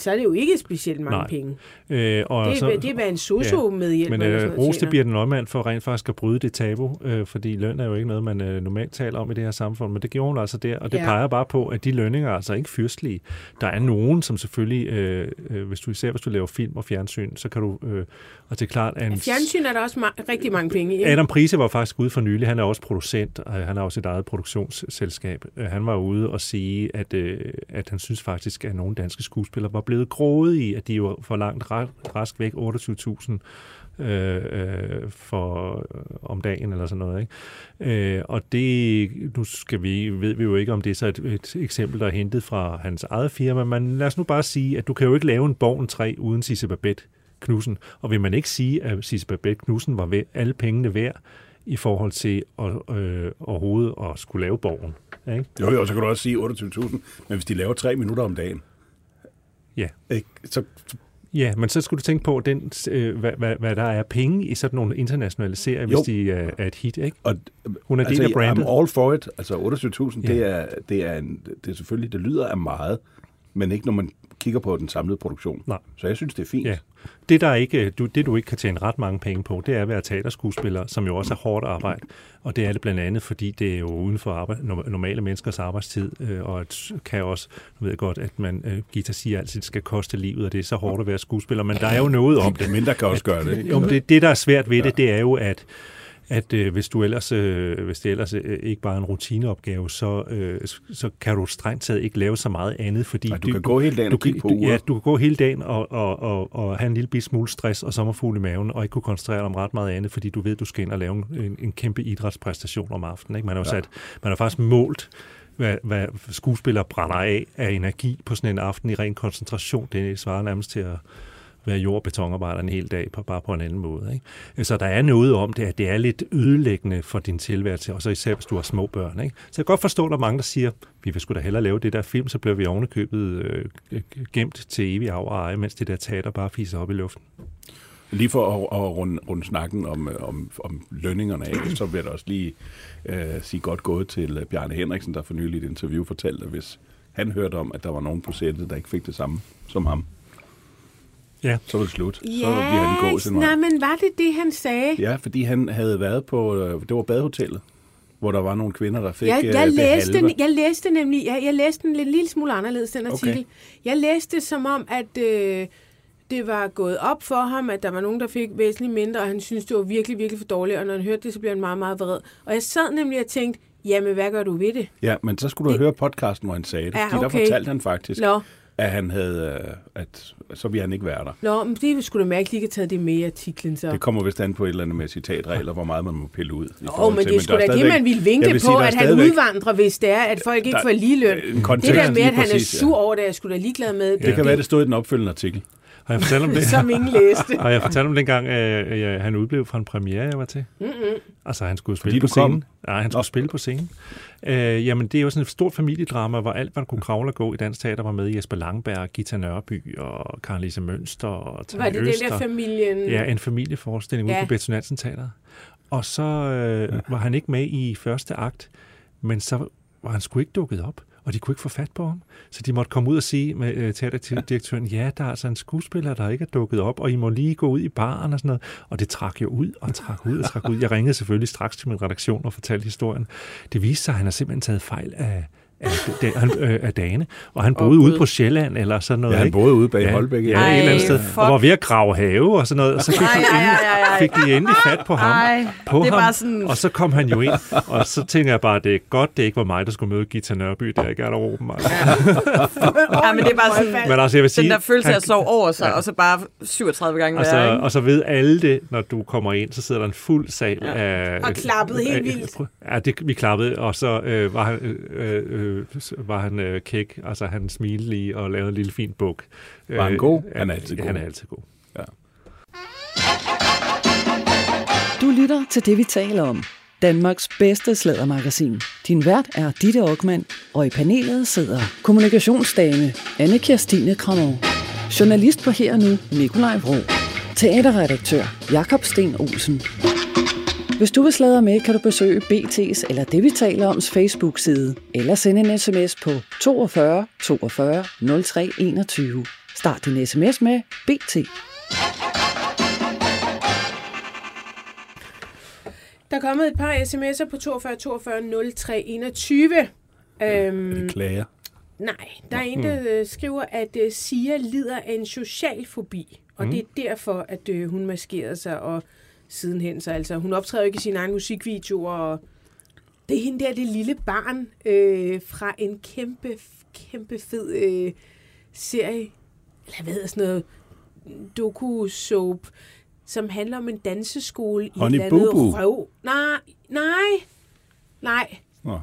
så er det jo ikke specielt mange Nej. penge. Øh, og Det, så- det er, hvad en socio med hjælp Men øh, ros til Birte Neumann for rent faktisk at bryde det tabu, øh, fordi løn er jo ikke noget, man øh, normalt taler om i det her samfund, men det gjorde hun altså der, og det Ja. ja. peger bare på, at de lønninger er altså ikke fyrstlige. Der er nogen, som selvfølgelig, øh, øh, hvis du især hvis du laver film og fjernsyn, så kan du, øh, og det er klart, at en, Fjernsyn er der også ma- rigtig mange penge i. Adam Prise var faktisk ude for nylig. Han er også producent, og han har også sit eget produktionsselskab. Øh, Han var ude og sige, at, øh, at han synes faktisk, at nogle danske skuespillere var blevet grådige, at de jo for langt rask væk 28.000 øh, øh, for øh, om dagen eller sådan noget. Ikke? Øh, og det, nu skal vi, ved vi jo ikke, om det er så et, et eksempel, der er hentet fra hans eget firma, men lad os nu bare sige, at du kan jo ikke lave en Borgen 3 uden Sisse Babette Knudsen. Og vil man ikke sige, at Sisse Babette Knudsen var ved alle pengene værd i forhold til at, øh, overhovedet at skulle lave borgen? Ikke? Jo, jo, så kan du også sige 28.000, men hvis de laver tre minutter om dagen, Ja. ikke, så Ja, men så skulle du tænke på, den, øh, hvad, hvad, hvad der er penge i sådan nogle internationale serier, hvis Jo. de er, er et hit, ikke? Og, Hun er del af brandet. I'm all for it. Altså 28.000, Ja. det, er, det, er en, det er selvfølgelig, det lyder af meget, men ikke når man kigger på den samlede produktion. Nej. Så jeg synes, det er fint. Ja. Det, der ikke, du, det, du ikke kan tjene ret mange penge på, det er at være teaterskuespiller, som jo også er hårdt arbejde. Og det er det blandt andet, fordi det er jo uden for arbejde, no- normale menneskers arbejdstid, øh, og et, kan også, nu ved godt, at man, øh, Gita siger altid, skal koste livet, og det er så hårdt at være skuespiller, men der er jo noget om det. Mindre kan også gøre det. ikke? Men det, det, der er svært ved det, det er jo, at at øh, hvis du ellers øh, hvis det ellers øh, ikke bare er en rutineopgave, så, øh, så kan du strengt taget ikke lave så meget andet, fordi Nej, du kan gå hele dagen du, og kigge på du, uret. Ja, du kan gå hele dagen og, og, og, og have en lille smule stress og sommerfugl i maven, og ikke kunne koncentrere dig om ret meget andet, fordi du ved, du skal ind og lave en, en kæmpe idrætspræstation om aftenen. Ikke? Man har jo Ja. sat, man har faktisk målt, hvad, hvad skuespillere brænder af af energi på sådan en aften i ren koncentration. Det svarer nærmest til at være jord- og betonarbejder en hel dag, på, bare på en anden måde. Ikke? Så der er noget om det, at det er lidt ødelæggende for din tilværelse, og så især hvis du har små børn. Ikke? Så jeg kan godt forstå, at der er mange, der siger, vi vil sgu da hellere lave det der film, så bliver vi ovenikøbet øh, gemt til evig af og eje, mens det der teater bare fiser op i luften. Lige for at, at runde, runde snakken om, øh, om, om lønningerne af, så vil jeg da også lige øh, sige godt gået til øh, Bjarne Henriksen, der for nylig i et interview fortalte, at hvis han hørte om, at der var nogen på sættet, der ikke fik det samme som ham, ja. så var det slut. Ja, så ville han gå sin vej. nej, men var det det, han sagde? Ja, fordi han havde været på, øh, det var badehotellet, hvor der var nogle kvinder, der fik jeg, øh, jeg, det læste, halve. jeg læste nemlig, jeg, jeg læste den lidt lille smule anderledes, den artikel. Okay. Jeg læste det som om, at øh, det var gået op for ham, at der var nogen, der fik væsentligt mindre, og han syntes, det var virkelig, virkelig for dårligt, og når han hørte det, så blev han meget, meget vred. Og jeg sad nemlig og tænkte, jamen, hvad gør du ved det? Ja, men så skulle du høre podcasten, hvor han sagde det, Ja, fordi der okay. fortalte han faktisk, Nå. at han havde, øh, at så ville han ikke være der. Nå, men det skulle da mærkeligt ikke have taget det med i artiklen, så. Det kommer vist an på et eller andet med citatregler, hvor meget man må pille ud. Åh, men det er sgu der da det, man ville vinke Jeg vil på, sige, er at han udvandrer, hvis det er, at folk ikke Der- får ligeløn. Det der med, at han er sur over det, er jeg sgu da ligeglad med. Det kan være, det stod i den opfølgende artikel. Har jeg fortalt om det? Som ingen læste. Har jeg fortalt om dengang, øh, jeg, han udblev fra en premiere, jeg var til? Mm-mm. Altså, han skulle Fordi spille du på scenen. kom? Nej, han skulle spille på scenen. Øh, jamen, det er jo sådan et stort familiedrama, hvor alt, hvad der kunne kravle og gå i dansk teater, var med Jesper Langberg, Gita Nørby og Karen Lise Mønster og Tanja Var det Øster. der familien? Ja, en familieforestilling ude Ja. på Betty Nansen Teater. Og så øh, var han ikke med i første akt, men så var han sgu ikke dukket op, og de kunne ikke få fat på ham. Så de måtte komme ud og sige med øh, teaterdirektøren, ja, der er altså en skuespiller, der ikke er dukket op, og I må lige gå ud i baren og sådan noget. Og det trak jo ud og trak ud og trak ud. Jeg ringede selvfølgelig straks til min redaktion og fortalte historien. Det viste sig, at han har simpelthen taget fejl af, af, af, han, øh, af dagene, og han boede Åh, ude på Sjælland eller sådan noget. Ja, han boede ude bag ja, Holbæk, ja. Ja, et eller andet Ej, sted, fuck. og var ved at grave have og sådan noget, og så fik, Ej, de, ej, endelig, ej, ej, ej. fik de endelig fat på ham. Ej, på det er ham, bare sådan- Og så kom han jo ind, og så tænker jeg bare, at det er godt, det ikke var mig, der skulle møde Gita Nørby, der er i garderoben. Altså. Ja, men det er bare sådan, Men altså, jeg vil sige, den der følelse af at sove over sig, Ja. og så bare 37 gange Og så, værre, ikke? og så ved alle det, når du kommer ind, så sidder der en fuld sal Ja. af... Og klappede helt vildt. Ja, det, vi klappede, og så øh, var han, øh, øh, var han øh, kæk, altså han smilte lige og lavede en lille fin buk. Var han Øh, god? ja, Han er altid god. Han er altid god. Ja. Du lytter til det, vi taler om. Danmarks bedste slædermagasin. Din vært er Ditte Aukmann, og i panelet sidder kommunikationsdame Anne Kirstine Kramov, journalist på Her og Nu Nikolaj Vrå, teaterredaktør Jakob Sten Olsen. Hvis du vil sladre med, kan du besøge BT's eller det, vi taler oms Facebook-side, eller sende en sms på 42 42 03 21. Start din sms med BT. Der er kommet et par sms'er på 42 42 03 21. Øhm, Klager. nej, der er en, der øh, skriver, at øh, Sia lider af en social fobi, og Mm. det er derfor, at øh, hun maskerede sig, og sidenhen så altså, hun optræder jo ikke i sine egne musikvideoer, og det er hende der, det lille barn øh, fra en kæmpe, kæmpe fed øh, serie, eller hvad hedder sådan noget, doku-soap, som handler om en danseskole i Honey et andet Boo Boo. røv. Nej, nej, nej, Nå.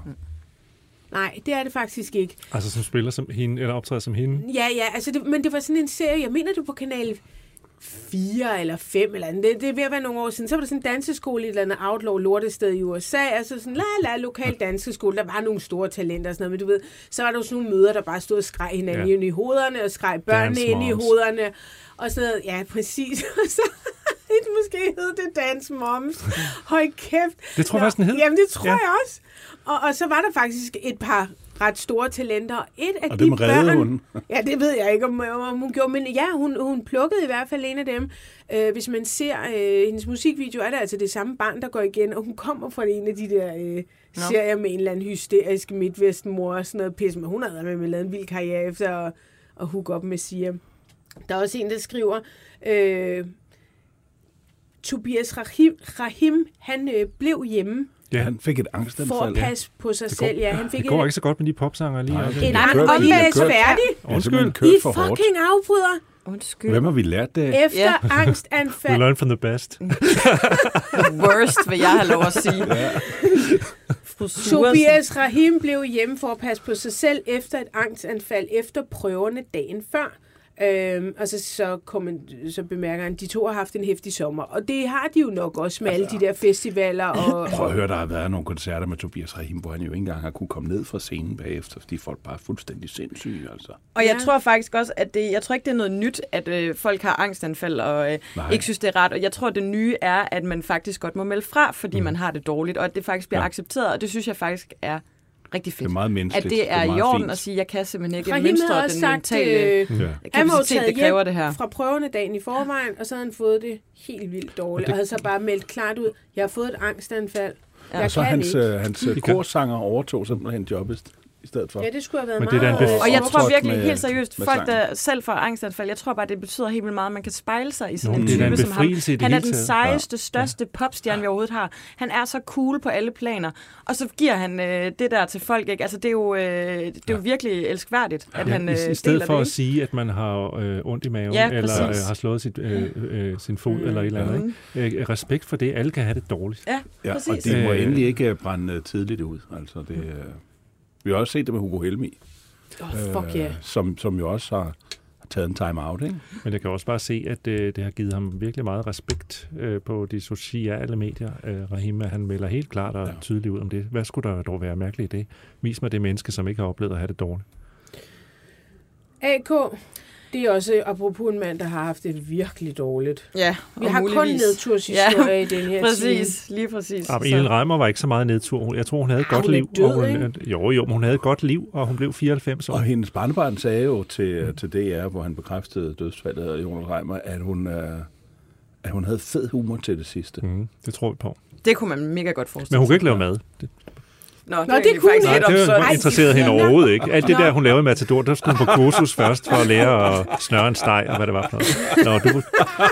nej, det er det faktisk ikke. Altså som spiller som hende, eller optræder som hende. Ja, ja, altså det, men det var sådan en serie, jeg mener det var på kanal 4 eller 5 eller andet. Det, det er ved at være nogle år siden. Så var der sådan en danseskole i et eller andet outlaw lortested i USA. Altså sådan, la la, lokal danseskole. Der var nogle store talenter og sådan noget, men du ved, så var der jo sådan nogle møder, der bare stod og skreg hinanden Ja. ind i hovederne, og skreg børnene ind i hovederne. Og sådan noget, ja, præcis. Og så måske hed det Dance Moms. Hold kæft. Det tror jeg faktisk, den hed. Jamen, det tror ja. jeg også. Og, og så var der faktisk et par ret store talenter. Et af Og de dem børn, hun. Ja, det ved jeg ikke, om, om hun gjorde, men ja, hun, hun plukkede i hvert fald en af dem. Øh, hvis man ser øh, hendes musikvideo, er det altså det samme barn, der går igen, og hun kommer fra en af de der øh, serier med en eller anden hysterisk midtvestmor og sådan noget pis, men hun har med, med lavet en vild karriere efter at, at hook op med Sia. Der er også en, der skriver, øh, Tobias Rahim, Rahim han øh, blev hjemme Ja. Han fik et for angstanfald. at passe på sig Det går, selv. Ja, han fik det går et, ikke så godt med de popsanger lige. Nej, I har er kørt- færdig. Undskyld. I for fucking afbryder. Undskyld. Hvem har vi lært det? Efter. We angstanfald. learn from the best. Worst, vil jeg have lov at sige. Tobias Rahim blev hjemme for at passe på sig selv efter et angstanfald efter prøverne dagen før. Øhm, og så, så, kom en, så bemærker han, at de to har haft en hæftig sommer. Og det har de jo nok også med alle de der festivaler. Og, Prøv at høre, der har været nogle koncerter med Tobias Rahim, hvor han jo ikke engang har kunne komme ned fra scenen bagefter, fordi folk bare er fuldstændig sindssyge, altså. Og jeg Ja. tror faktisk også, at det, jeg tror ikke, det er noget nyt, at øh, folk har angstanfald og øh, Nej. ikke synes, det er rart. Og jeg tror, det nye er, at man faktisk godt må melde fra, fordi mm. man har det dårligt, og at det faktisk bliver Ja. accepteret. Og det synes jeg faktisk er rigtig fedt. Det er meget at menneskeligt. det er, meget i orden fint. at sige, jeg kan simpelthen ikke Rahim mønstre også den sagt, mentale øh, Ja. kapacitet, det kræver det her. fra prøverne dagen i forvejen, og så havde han fået det helt vildt dårligt. Og, det- det... og havde så bare meldt klart ud, jeg har fået et angstanfald. Ja. Jeg Og så kan hans, ikke. øh, hans øh, Det korsanger overtog simpelthen jobbet i stedet for. Ja, det skulle have været Men det er da en meget... bef- Og jeg tror virkelig, med- helt seriøst, folk der selv får angstanfald, jeg tror bare, det betyder helt vildt meget, at man kan spejle sig i sådan Nå, en det type en som ham. det Han er den sejeste, største popstjerne, vi overhovedet har. Han er så cool på alle planer. Og så giver han øh, det der til folk, ikke? Altså, det er jo, øh, det er jo virkelig elskværdigt, at han Ja, øh, i, stedet for det, at sige, at man har øh, ondt i maven, Ja, eller øh, har slået sit, øh, øh, sin fod, eller et eller andet. Ikke? Øh, respekt for det. Alle kan have det dårligt. Ja, Ja, præcis. og de må Øh. endelig ikke øh, brænde øh, tidligt ud. Altså, det, øh, vi har også set det med Hugo Helmi, oh, fuck øh, som, som jo også har, taget en time-out. Ikke? Men jeg kan også bare se, at øh, det har givet ham virkelig meget respekt øh, på de sociale medier. Øh, Rahim, han melder helt klart og Ja. tydeligt ud om det. Hvad skulle der dog være mærkeligt i det? Vis mig det menneske, som ikke har oplevet at have det dårligt. AK, det er også apropos en mand, der har haft det virkelig dårligt. Ja, Vi har kun muligvis. nedturshistorie Ja, i den her Præcis, lige præcis. Ja, men Så- Ellen Reimer var ikke så meget nedtur. Jeg tror, hun havde et Ah, godt hun liv. død, og hun, ikke? Jo, jo, men hun havde et godt liv, og hun blev 94 år. Og hendes barnebarn sagde jo til, til DR, hvor han bekræftede dødsfaldet af Jonas Reimer, at hun, øh, at hun havde fed humor til det sidste. Mm, det tror vi på. Det kunne man mega godt forestille Men hun kan sig. ikke lave mad. Det, Nå, Nå, det, det kunne hun. nej, lidt det interesserede hende overhovedet ikke. Alt det Nå. der, hun lavede i Matador, der skulle hun på kursus først for at lære at snøre en steg, og hvad det var for noget. Nå, du,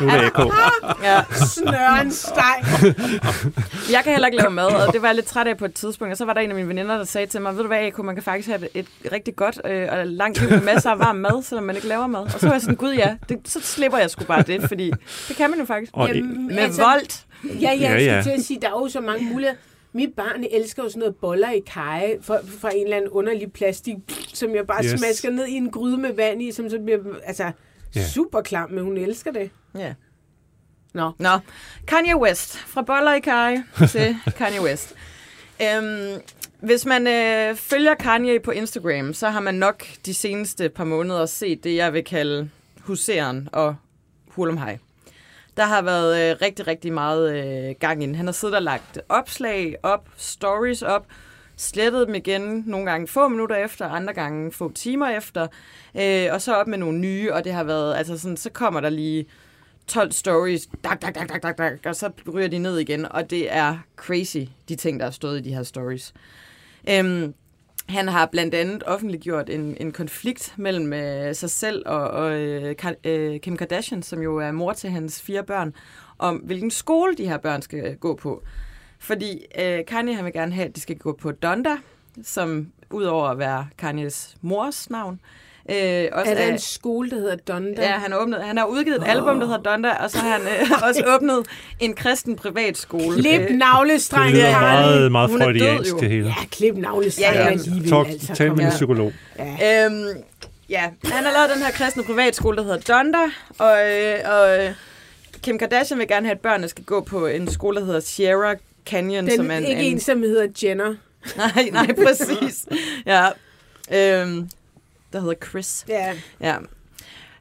nu er AK. Ja. Snøren steg. Jeg kan heller ikke lave mad, og det var jeg lidt træt af på et tidspunkt. Og så var der en af mine veninder, der sagde til mig, ved du hvad, AK, man kan faktisk have et, rigtig godt øh, og langt liv med masser af varm mad, selvom man ikke laver mad. Og så var jeg sådan, gud ja, det, så slipper jeg sgu bare det, fordi det kan man jo faktisk. Og, Jamen, Med altså, voldt. Ja, ja, Ja, jeg ja. skulle til at sige, der er jo så mange muligheder. Mit barn elsker jo sådan noget boller i kaj fra, fra en eller anden underlig plastik, som jeg bare Yes. smasker ned i en gryde med vand i, som så bliver altså, ja. super klam, men hun elsker det. Ja. Nå. Nå, Kanye West. Fra boller i kaj til Kanye West. Øhm, hvis man øh, følger Kanye på Instagram, så har man nok de seneste par måneder set det, jeg vil kalde huseren og hurlumhej. Der har været øh, rigtig, rigtig meget øh, gang i den. Han har siddet og lagt opslag op, stories op, slettet dem igen, nogle gange få minutter efter, andre gange få timer efter, øh, og så op med nogle nye, og det har været, altså sådan, så kommer der lige 12 stories, dak, dak, dak, dak, dak, dak, og så ryger de ned igen, og det er crazy, de ting, der er stået i de her stories. Øhm, han har blandt andet offentliggjort en, en konflikt mellem øh, sig selv og, og øh, øh, Kim Kardashian, som jo er mor til hans fire børn, om hvilken skole de her børn skal øh, gå på. Fordi øh, Kanye han vil gerne have, at de skal gå på Donda, som udover at være Kanyes mors navn, øh, også Er der en skole, der hedder Donda? Ja, han har, åbnet, han har udgivet et album, der hedder Donda, og så har han øh, også åbnet en kristen privatskole. Klip Øh, Det navlestreng, lyder Kanye. meget, meget Hun er død, freudiansk, det hele. Ja, klip navlestreng Ja, ja. alligevel. Talk, altså, tal med en psykolog. Øhm, ja, han har lavet den her kristne privatskole, der hedder Donda, og, øh, og øh, Kim Kardashian vil gerne have, at børnene skal gå på en skole, der hedder Sierra Canyon, Den som er er en, ikke en, en, som hedder Jenner. Nej, nej, præcis. Ja. Øhm, der hedder Chris. Ja. Ja.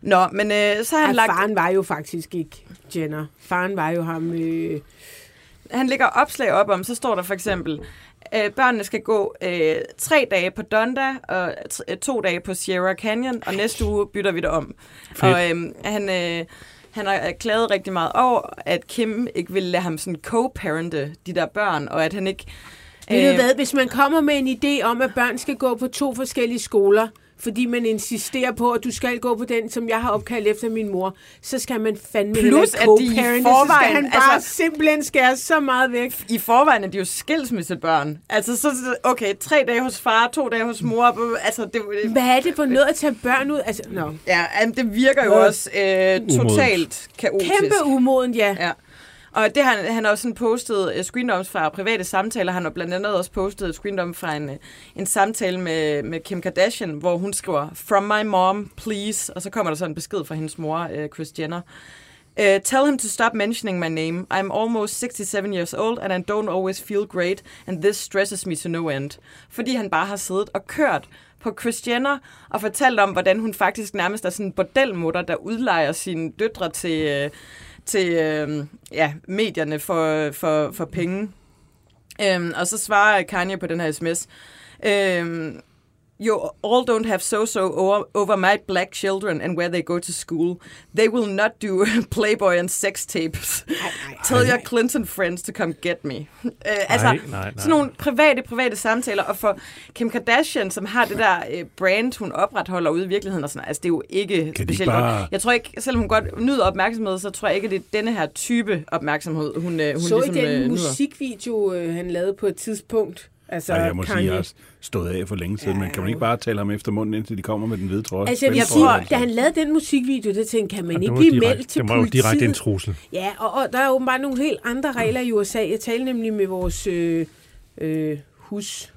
Nå, men øh, så har han Ej, lagt... faren var jo faktisk ikke Jenner. Faren var jo ham... Øh, han lægger opslag op om, så står der for eksempel, øh, børnene skal gå øh, tre dage på Donda og t- øh, to dage på Sierra Canyon, og næste uge bytter vi det om. Fedt. Og øh, han, øh, han har klaget rigtig meget over, at Kim ikke ville lade ham sådan co-parente de der børn, og at han ikke... Ved du øh, hvad, hvis man kommer med en idé om, at børn skal gå på to forskellige skoler, fordi man insisterer på, at du skal gå på den, som jeg har opkaldt efter min mor, så skal man fandme Plus, at ikke de i co-parente, så forvejen- skal han bare altså- simpelthen skære så meget væk. I forvejen er de jo skilsmissebørn. Altså, så, okay, tre dage hos far, to dage hos mor. Altså, det, det, Hvad er det for noget at tage børn ud? Altså, no. ja, det virker jo også øh, totalt kaotisk. Kæmpe umoden, ja. Ja. Og det han, han har også sådan postet øh, uh, screendoms fra private samtaler. Han har blandt andet også postet et screendom fra en, øh, en samtale med, med Kim Kardashian, hvor hun skriver, From my mom, please. Og så kommer der sådan en besked fra hendes mor, uh, Kris Jenner. Uh, tell him to stop mentioning my name. I'm almost 67 years old, and I don't always feel great, and this stresses me to no end. Fordi han bare har siddet og kørt på Christiana Jenner og fortalt om, hvordan hun faktisk nærmest er sådan en bordelmutter, der udlejer sine døtre til... Uh, til øh, ja, medierne for, for, for penge. Øhm, og så svarer Kanye på den her sms. Øhm, You all don't have so-so over, over my black children and where they go to school. They will not do Playboy and sex tapes. Tell your Clinton friends to come get me. Uh, altså, nej, nej. sådan nogle private, private samtaler. Og for Kim Kardashian, som har det der uh, brand, hun opretholder ude i virkeligheden, og sådan, altså, det er jo ikke Kan specielt bare- godt. Jeg tror ikke, selvom hun godt nyder opmærksomhed, så tror jeg ikke, at det er denne her type opmærksomhed, hun, uh, hun Så ligesom i den øh, musikvideo, øh, han lavede på et tidspunkt. Altså, Ej, jeg må sige, Kanye. jeg har stået af for længe siden, men kan man ikke bare tale ham efter munden, indtil de kommer med den hvide trøje? Altså, jeg Venstre tror, da han lavede den musikvideo, der tænkte kan man det ikke blive direkte- meldt til det var jo politiet? direkte en trussel. Ja, og, og der er åbenbart nogle helt andre regler i USA. Jeg talte nemlig med vores øh, øh, husjurist,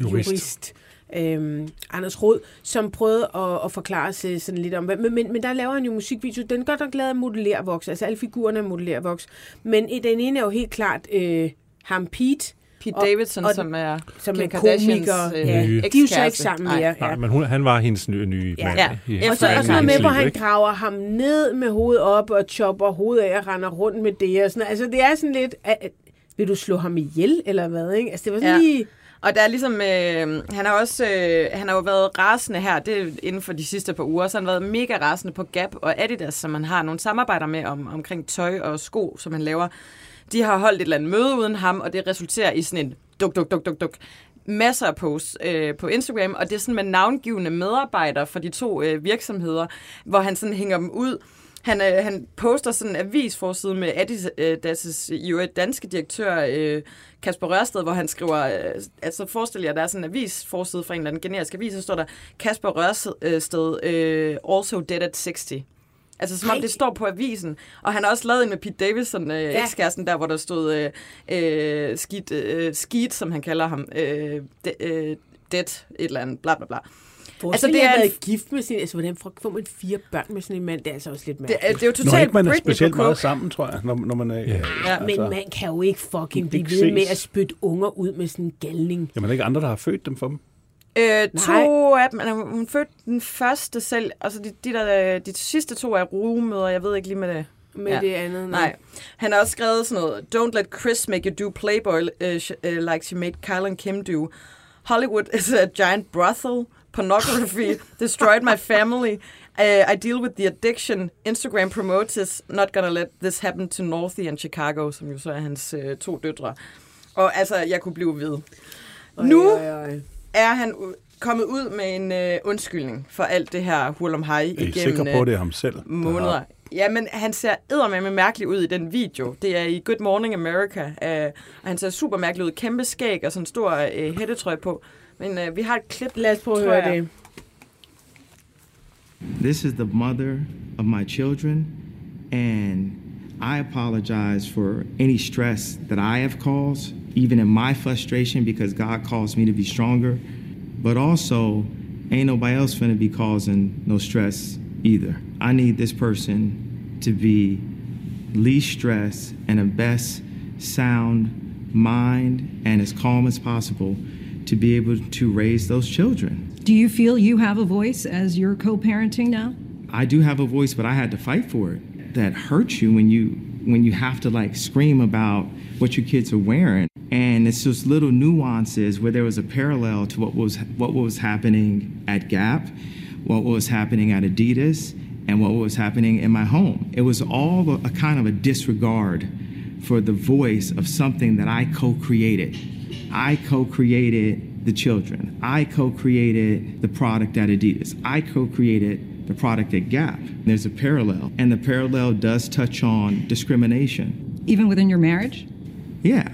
Jurist. jurist øhm, Anders Rod, som prøvede at, at forklare sig sådan lidt om, men, men, men der laver han jo musikvideo. Den godt nok lavet af modellervoks, altså alle figurerne er modellervoks. Men i den ene er jo helt klart øh, ham Pete, Pete Og- Davidson, og- som er som Kim er Kardashians, komiker. øh, ja, de er jo så ikke sammen Nej. mere. Nej, Ja. men hun, han var hendes nye, nye Ja. mand. Ja. Efter Og så er sådan noget med, hvor han graver ham ned med hovedet op og chopper hovedet af og render rundt med det. Og sådan. Altså, det er sådan lidt... At, vil du slå ham ihjel, eller hvad? Ikke? Altså, det var sådan Ja. lige... Og der er ligesom, øh, han har også, øh, han har jo været rasende her, det er inden for de sidste par uger, så han har været mega rasende på Gap og Adidas, som han har nogle samarbejder med om, omkring tøj og sko, som han laver. De har holdt et eller andet møde uden ham, og det resulterer i sådan en duk, duk, duk, duk, duk, masser af posts øh, på Instagram, og det er sådan med navngivende medarbejdere for de to øh, virksomheder, hvor han sådan hænger dem ud. Han, øh, han poster sådan en avisforside med Adidas' øh, i øvrigt danske direktør øh, Kasper Rørsted, hvor han skriver, øh, altså forestil jer, der er sådan en avisforside fra en eller anden generisk avis, så står der Kasper Rørsted øh, also dead at 60. Altså som om Ej. det står på avisen. Og han har også lavet en med Pete Davidson, øh, ja. ekskæresten der, hvor der stod øh, øh, skidt, øh, skidt, som han kalder ham, øh, de, øh, dead, et eller andet, bla bla bla. Altså, det det er en- været gift med sin... Altså, hvordan får man fire børn med sådan en mand? Det er altså også lidt Det, mærkeligt. er- det er jo Når totalt ikke man er specielt meget sammen, tror jeg, når, når man er... Ja. Ja. Men man kan jo ikke fucking blive Altså- ved med at spytte unger ud med sådan en galning. Jamen, er der ikke andre, der har født dem for dem? Øh, to af dem, altså, hun fødte den første selv, altså de, de, der, de sidste to er rugemøder, jeg ved ikke lige med det. Med det andet, nej. Nej. Han har også skrevet sådan noget, Don't let Chris make you do Playboy uh, uh, like she made Kyle and Kim do. Hollywood is a giant brothel. Pornography destroyed my family. Uh, I deal with the addiction. Instagram promotes not gonna let this happen to Northie and Chicago, som jo så er hans uh, to døtre. Og altså, jeg kunne blive ved. Nu Øj, øj, øj. Er han kommet ud med en øh, undskyldning for alt det her hurlum hej Er I igennem sikre på, øh, det er ham selv? der måneder. har- Ja, men han ser eddermame mærkelig ud i den video. Det er i Good Morning America, øh, og han ser super mærkelig ud. Kæmpe skæg og sådan en stor øh, hættetrøje på. Men øh, vi har et klip. Lad os prøve at høre det. This is the mother of my children, and I apologize for any stress that I have caused, even in my frustration, because God calls me to be stronger. But also, ain't nobody else finna be causing no stress either. I need this person to be least stressed and a best sound mind and as calm as possible to be able to raise those children. Do you feel you have a voice as you're co-parenting now? I do have a voice, but I had to fight for it. That hurts you when you when you have to like scream about what your kids are wearing. And it's just little nuances where there was a parallel to what was what was happening at Gap, what was happening at Adidas, and what was happening in my home. It was all a, a kind of a disregard for the voice of something that I co-created. I co-created the children. I co-created the product at Adidas. I co-created the product at Gap. There's a parallel, and the parallel does touch on discrimination. Even within your marriage? Yeah.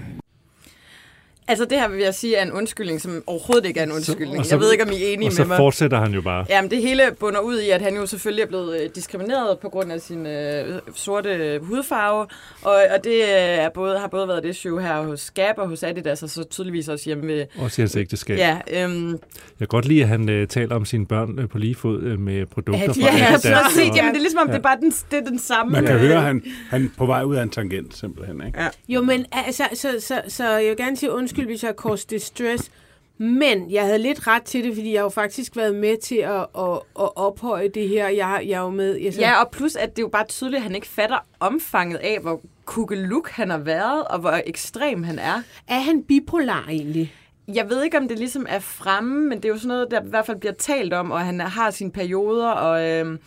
Altså det her vil jeg sige er en undskyldning, som overhovedet ikke er en undskyldning. Og så- jeg ved ikke, om I er enige Og så med mig. fortsætter han jo bare. Jamen, det hele bunder ud i, at han jo selvfølgelig er blevet øh, diskrimineret på grund af sin øh, sorte hudfarve, og, og det øh, er både, har både været det issue her hos Gap og hos Adidas, og så tydeligvis også hjemme ved... Også i hans ægteskab. Ja, øhm, Jeg kan godt lide, at han øh, taler om sine børn øh, på lige fod øh, med produkter ja, fra ja, Adidas. præcis. og- Jamen, det er ligesom, om Ja. det er bare den, det er den samme... Man kan øh, høre, at han, han på vej ud af en tangent, simpelthen. Ikke? Ja. Jo, men altså, så, så, så jeg vil gerne sige undskyld, hvis jeg har caused distress. Men jeg havde lidt ret til det, fordi jeg har jo faktisk været med til at, at, at ophøje det her. Jeg, jeg er jo med... Jeg, så, Ja, og plus, at det er jo bare tydeligt, at han ikke fatter omfanget af, hvor kukkeluk han har været, og hvor ekstrem han er. Er han bipolar egentlig? jeg ved ikke, om det ligesom er fremme, men det er jo sådan noget, der i hvert fald bliver talt om, og han har sine perioder, og... Øh,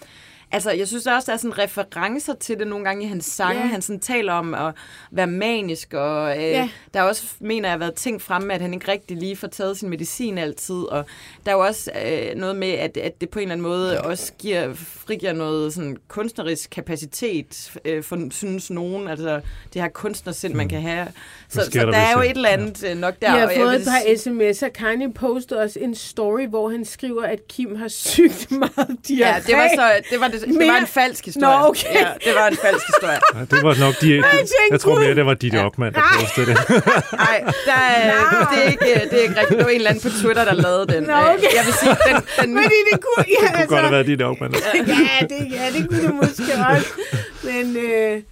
Altså, jeg synes også, der er sådan referencer til det nogle gange i hans sange. Ja. Han sådan taler om at være manisk, og øh, Ja. der er også, mener jeg, været ting fremme med, at han ikke rigtig lige får taget sin medicin altid. Og der er jo også øh, noget med, at, at det på en eller anden måde også giver, frigiver noget sådan kunstnerisk kapacitet, øh, for, synes nogen. Altså, det her kunstnersind, man kan have. Så, så der, der er jo et eller andet øh, nok der. Jeg har og fået et par sms'er. Kanye postede også en story, hvor han skriver, at Kim har sygt meget diarré. Ja, det var, så, det, var, det, det var Mere- en falsk historie. Nå, okay. Ja, det var en falsk historie. Ja, det var nok de... tænkte, Jeg tror mere, det var Ditte Opmand, der postede det. Nej, der er, det, er ikke, det er ikke rigtigt. Det var en eller anden på Twitter, der lavede den. Nå, okay. Øh, Jeg vil sige, den, den, Fordi det kunne... Ja, Det kunne godt have været Ditte Opmand. ja, det, ja, det kunne det måske også. Men... Øh,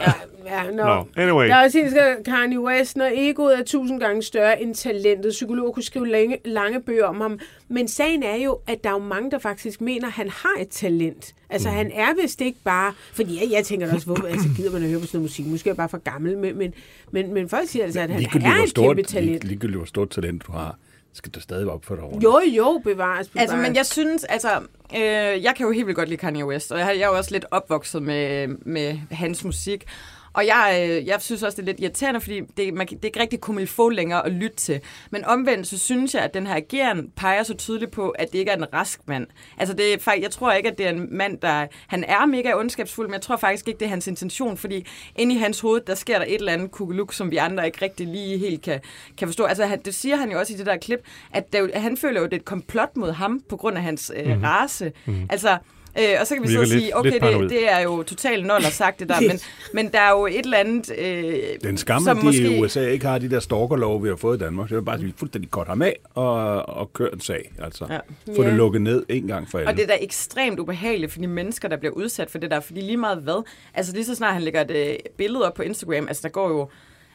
ja, ja, no. Nå, anyway. Der er også en, der Kanye West, når egoet er tusind gange større end talentet. Psykologer kunne skrive lange, lange bøger om ham. Men sagen er jo, at der er jo mange, der faktisk mener, at han har et talent. Altså, Mm. han er vist ikke bare... Fordi jeg, jeg tænker også, hvor altså, gider man at høre på sådan noget musik? Måske er jeg bare for gammel, men, men, men, men folk siger altså, at han er et stort, kæmpe talent. lig- ligegyldigt, hvor stort talent du har, skal du stadig op for dig over. Jo, jo, bevares, bevares. Altså, men jeg synes, altså, øh, jeg kan jo helt vildt godt lide Kanye West, og jeg, jeg er jo også lidt opvokset med, med hans musik. Og jeg, øh, jeg synes også, det er lidt irriterende, fordi det, man, det er ikke rigtig få længere at lytte til. Men omvendt, så synes jeg, at den her ageren peger så tydeligt på, at det ikke er en rask mand. Altså, det er, faktisk- jeg tror ikke, at det er en mand, der... Han er mega ondskabsfuld, men jeg tror faktisk ikke, det er hans intention, fordi inde i hans hoved, der sker der et eller andet kugeluk, som vi andre ikke rigtig lige helt kan, kan forstå. Altså, han, det siger han jo også i det der klip, at, der, han føler jo, at det er et komplot mod ham, på grund af hans øh, Mhm. race. Mhm. Altså, Øh, og så kan vi så Virker lidt- sige, okay, lidt det, det er jo totalt nul at sagt det der, men, men der er jo et eller andet, øh, Den skam, som at de måske... i USA ikke har de der stalkerlov, vi har fået i Danmark. Det er bare at vi fuldstændig godt ham af og, og køre en sag. Altså, Ja. Få Ja. det lukket ned en gang for alle. Og det er da ekstremt ubehageligt for de mennesker, der bliver udsat for det der, fordi lige meget hvad, altså lige så snart han lægger et øh, billede op på Instagram, altså der går jo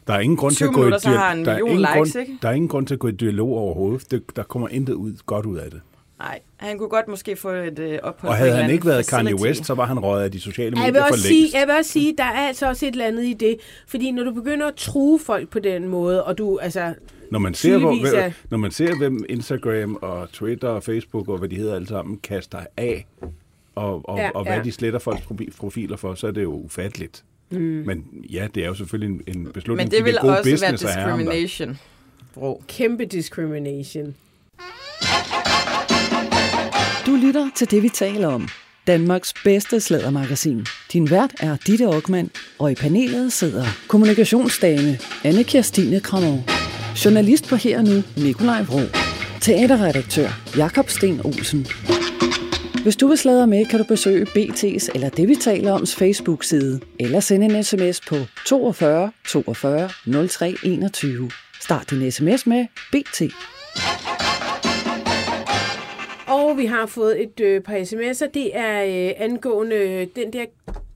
Der er ingen grund til 20 at gå i en der er million ingen likes, grund, ikke? Der er ingen grund til at gå i dialog overhovedet. Det, der kommer intet ud, godt ud af det. Nej, han kunne godt måske få et øh, ophold Og havde han ikke været Kanye facility. West, så var han røget af de sociale Ja, Jeg vil, medier for også længst. sige, jeg vil også sige, der er altså også et eller andet i det. Fordi når du begynder at true folk på den måde, og du, altså... Når man, ser, hvor, er- hvem, når man ser, hvem Instagram og Twitter og Facebook og hvad de hedder alle sammen kaster af, og, og, Ja, og hvad ja. de sletter folks profi- profiler for, så er det jo ufatteligt. Mm. Men ja, det er jo selvfølgelig en, en beslutning. Men det vil er også være business der. discrimination, bro. Kæmpe discrimination. Du lytter til det, vi taler om. Danmarks bedste slædermagasin. Din vært er Ditte Aukmann, og i panelet sidder kommunikationsdame Anne Kirstine Kramov, journalist på Her Nu Nikolaj Vrå, teaterredaktør Jakob Sten Olsen. Hvis du vil sladre med, kan du besøge BT's eller det, vi taler oms Facebook-side, eller sende en sms på 42 42 03 21. Start din sms med BT. Og vi har fået et øh, par sms'er. Det er øh, angående øh, den der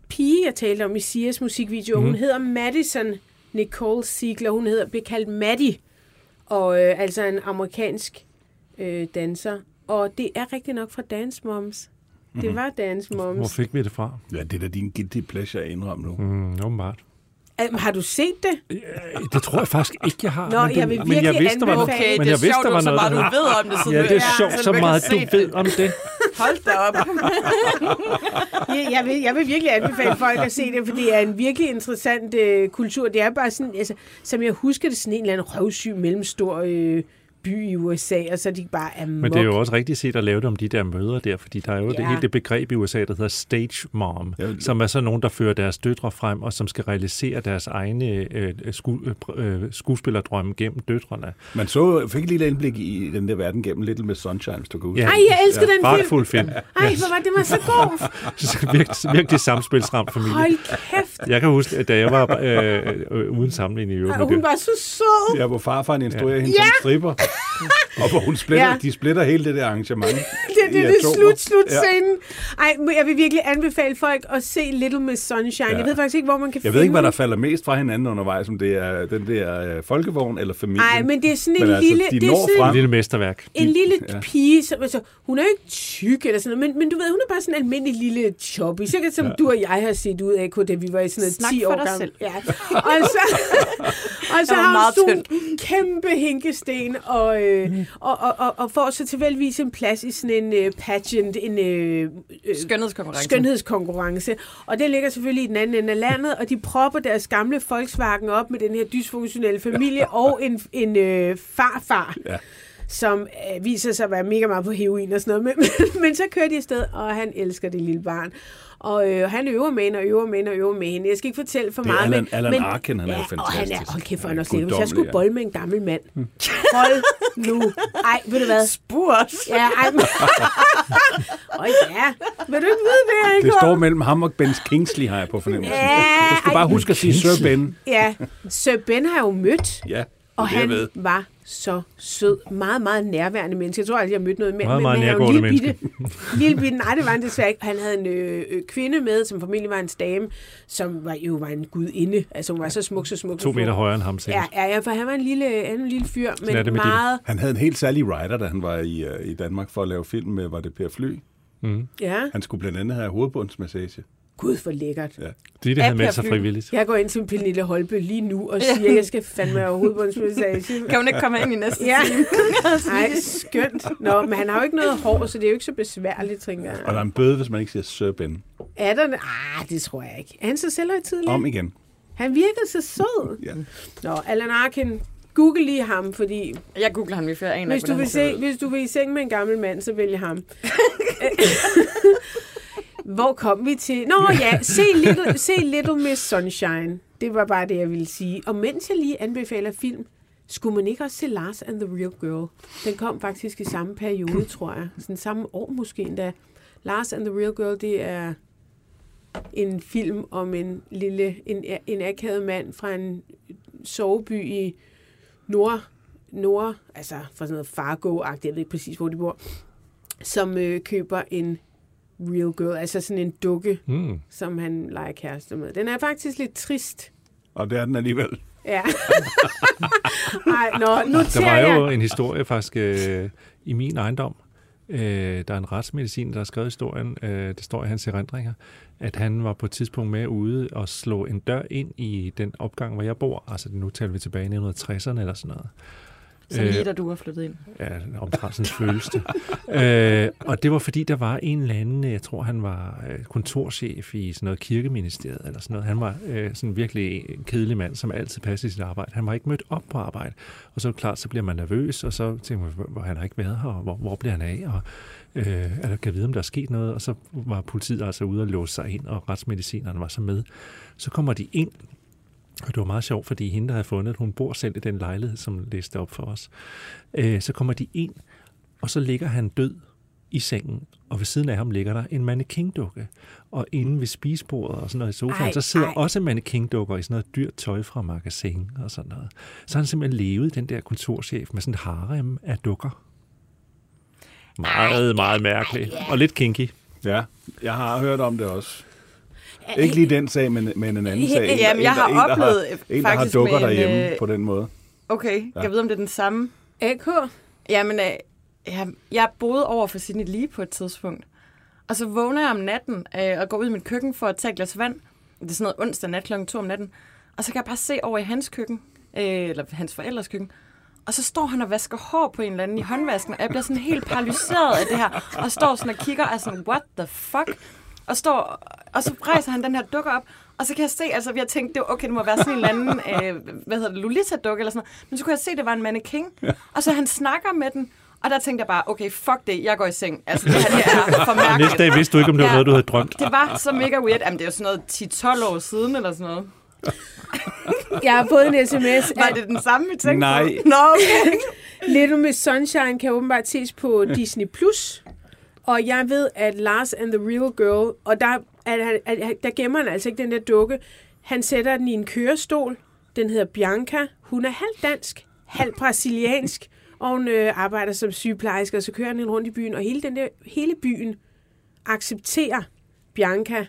pige, jeg talte om i Sias musikvideo. Mm. Hun hedder Madison Nicole Ziegler. Hun hedder, bliver kaldt Maddie. Og øh, altså en amerikansk øh, danser. Og det er rigtig nok fra Dance Moms. Det Mhm. var Dance Moms. Hvor fik vi det fra? Ja, det er da din guilty pleasure at indrømme nu. Mm, åbenbart. Um, har du set det? Det tror jeg faktisk ikke, jeg har. Nå, men, jeg vil men jeg virkelig vidste, anbefale- men det er jeg vidste, sjovt, der så meget, du ved om det, Ja, det er Ja, sjovt, så meget du ved om det. Hold da op. jeg, jeg, vil, jeg vil virkelig anbefale folk at se det, for det er en virkelig interessant øh, kultur. Det er bare sådan, altså, som jeg husker det, sådan en eller anden røvsyg mellemstor øh, by i USA, og så er de bare amok. Men det er jo også rigtigt set at lave det om de der møder der, fordi der er jo ja. det, Ja. hele det begreb i USA, der hedder stage mom, ja. som er så nogen, der fører deres døtre frem, og som skal realisere deres egne øh, sku, øh, skuespillerdrømme gennem døtrene. Man så, fik lige et indblik i den der verden gennem Little Miss Sunshine, hvis du kan huske Ja. Ej, jeg elsker den film. Pragtfuld film. Ej, hvor var det var så god. virkelig, virkelig samspilsramt familie. Hold kæft. Jeg kan huske, at da jeg var øh, øh, uden sammenligning i øvrigt hun var så sød. Ja, hvor farfaren instruerer ja. hende Ja. som stripper. og hvor hun splitter, Ja. ja. de splitter hele det der arrangement. Det det er det atomer. slut, slut Ja. scenen. Ej, jeg vil virkelig anbefale folk at se Little Miss Sunshine. Ja. Jeg ved faktisk ikke, hvor man kan Jeg finde ved ikke, hvad der falder mest fra hinanden undervejs, om det er den der øh, folkevogn eller familien. Nej, men det er sådan en Men altså, lille... de det er sådan, frem. Et lille mesterværk. En lille Ja. pige, som, altså, hun er jo ikke tyk eller sådan noget, men, men du ved, hun er bare sådan en almindelig lille choppy, sikkert som Ja. du og jeg har set ud af, da vi var i sådan noget Snak 10 for år dig gammel. selv. Ja. Og så, og så har hun sådan en kæmpe hinkesten, og, øh, Mm. og, og, og, og får så tilfældigvis en plads i sådan en øh, pageant, en øh, øh, Skønhedskonkurrence. skønhedskonkurrence. Og det ligger selvfølgelig i den anden ende af landet, og de propper deres gamle Volkswagen op med den her dysfunktionelle familie og en, en øh, farfar. Ja. som øh, viser sig at være mega meget på heroin og sådan noget. Men, men, men så kører de afsted, og han elsker det lille barn. Og øh, han øver med hende, og øver med hende, og øver med hende. Jeg skal ikke fortælle for Det er meget. Alan- men, Alan men, Arkin, han er ja, jo Og han er, fantastisk. hold kæft, for Han er også jeg skulle bolle med en gammel mand. Hold nu. Ej, ved du hvad? Spurt. Ja, ej. men- Åh ja. Vil du ikke vide det, ikke? Det står mellem ham og Ben Kingsley, har jeg på fornemmelsen. Ja, du skal bare huske at sige Sir Ben. Ja, Sir Ben har jo mødt, Ja, og er jeg han ved. var så sød. Meget, meget nærværende menneske. Jeg tror aldrig, jeg har mødt noget med. Meget, meget men han er jo nærgående lille bitte- Lille bitte, nej, det var han desværre ikke. Han havde en øh, øh, kvinde med, som formentlig var hans dame, som var, jo var en gudinde. Altså, hun var så smuk, så smuk. To meter højere end ham selv. Ja, ja, ja, for han var en lille, han var en lille fyr, det men meget... Han havde en helt særlig writer, da han var i, øh, i Danmark for at lave film med, var det Per Fly? Mm. Ja, Han skulle blandt andet have hovedbundsmassage. Gud for lækkert. Ja. Det, det Ja, havde meldt Per sig frivilligt. Jeg går ind til Pernille Holbe lige nu og siger, at jeg skal fandme have hovedbundsmassage. Kan hun ikke komme ind i næste Ja. time? Nej, skønt. Nå, men han har jo ikke noget hår, så det er jo ikke så besværligt, tænker Og jeg. der er en bøde, hvis man ikke siger Sir Ben. Er der det? Ah, det tror jeg ikke. Er han så selvhøjtidlig? Om igen. Han virker så sød. Ja. Nå, Alan Arkin, google lige ham, fordi Jeg googler ham lige før. Jeg aner hvis ikke, du, vil han se, hvis du vil i seng med en gammel mand, så vælg ham. Hvor kom vi til? Nå ja, se Little, se Little Miss Sunshine. Det var bare det, jeg ville sige. Og mens jeg lige anbefaler film, skulle man ikke også se Lars and the Real Girl? Den kom faktisk i samme periode, tror jeg. Sådan samme år måske endda. Lars and the Real Girl, det er en film om en lille, en, en akavet mand fra en soveby i Nord, Nord altså fra sådan noget Fargo-agtigt, jeg ved ikke præcis, hvor de bor, som øh, køber en real girl, altså sådan en dukke, Mm. som han leger kæreste med. Den er faktisk lidt trist. Og det er den alligevel. Ja. Ej, nå, nu Der var jeg. jo en historie faktisk øh, i min ejendom. Øh, der er en retsmedicin, der har skrevet historien, øh, det står i hans erindringer, at han var på et tidspunkt med ude og slå en dør ind i den opgang, hvor jeg bor. Altså nu taler vi tilbage i 1960'erne eller sådan noget. Så lige da du var flyttet ind. Ja, omtrent sådan føles det. øh, og det var fordi, der var en eller anden, jeg tror han var øh, kontorchef i sådan noget kirkeministeriet eller sådan noget. Han var øh, sådan virkelig en kedelig mand, som altid passede sit arbejde. Han var ikke mødt op på arbejde. Og så er det klart, så bliver man nervøs, og så tænker man, hvor han har ikke været her, og hvor, hvor bliver han af, og øh, er der, kan vide, om der er sket noget? Og så var politiet altså ude og låse sig ind, og retsmedicinerne var så med. Så kommer de ind, og det var meget sjovt, fordi hende, der havde fundet, hun bor selv i den lejlighed, som læste op for os. Øh, så kommer de ind, og så ligger han død i sengen, og ved siden af ham ligger der en mannequin-dukke. Og inde ved spisebordet og sådan noget i sofaen, Ej, så sidder ej. også mannequin-dukker i sådan noget dyrt tøj fra magasin og sådan noget. Så har han simpelthen levet, den der kontorchef, med sådan et harem af dukker. Meget, meget mærkeligt. Og lidt kinky. Ja, jeg har hørt om det også. Ikke lige den sag, men, men en anden sag. En, Jamen, en, jeg har en, der oplevet en, der har faktisk dukker med en, derhjemme øh, på den måde. Okay, Ja. jeg ved, om det er den samme. AK? Jamen, øh, jeg, jeg boede over for Sydney lige på et tidspunkt. Og så vågner jeg om natten øh, og går ud i mit køkken for at tage et glas vand. Det er sådan noget onsdag nat klokken 2 om natten. Og så kan jeg bare se over i hans køkken, øh, eller hans forældres køkken, og så står han og vasker hår på en eller anden i håndvasken, og jeg bliver sådan helt paralyseret af det her, og står sådan og kigger og er sådan, what the fuck? Og, står, og så rejser han den her dukke op, og så kan jeg se, altså jeg tænkte, det var, okay, det må være sådan en eller anden, øh, hvad hedder det, Lolita-dukke eller sådan noget, men så kunne jeg se, det var en mannequin, og så han snakker med den, og der tænkte jeg bare, okay, fuck det, jeg går i seng. Altså, det her det er for mærkeligt. næste dag vidste du ikke, om det var Ja. noget, du havde drømt. Det var så mega weird. Jamen, det er jo sådan noget 10-12 år siden, eller sådan noget. Jeg har fået en sms. Var det den samme, vi tænkte Nej. på? Nå, okay. Little Miss Sunshine kan åbenbart ses på Disney+. Plus. Og jeg ved, at Lars and the Real Girl, og der, at, han- at, at, der gemmer han altså ikke den der dukke. Han sætter den i en kørestol. Den hedder Bianca. Hun er halv dansk, halv brasiliansk. og hun øh, arbejder som sygeplejerske, og så kører han rundt i byen, og hele, den der, hele byen accepterer Bianca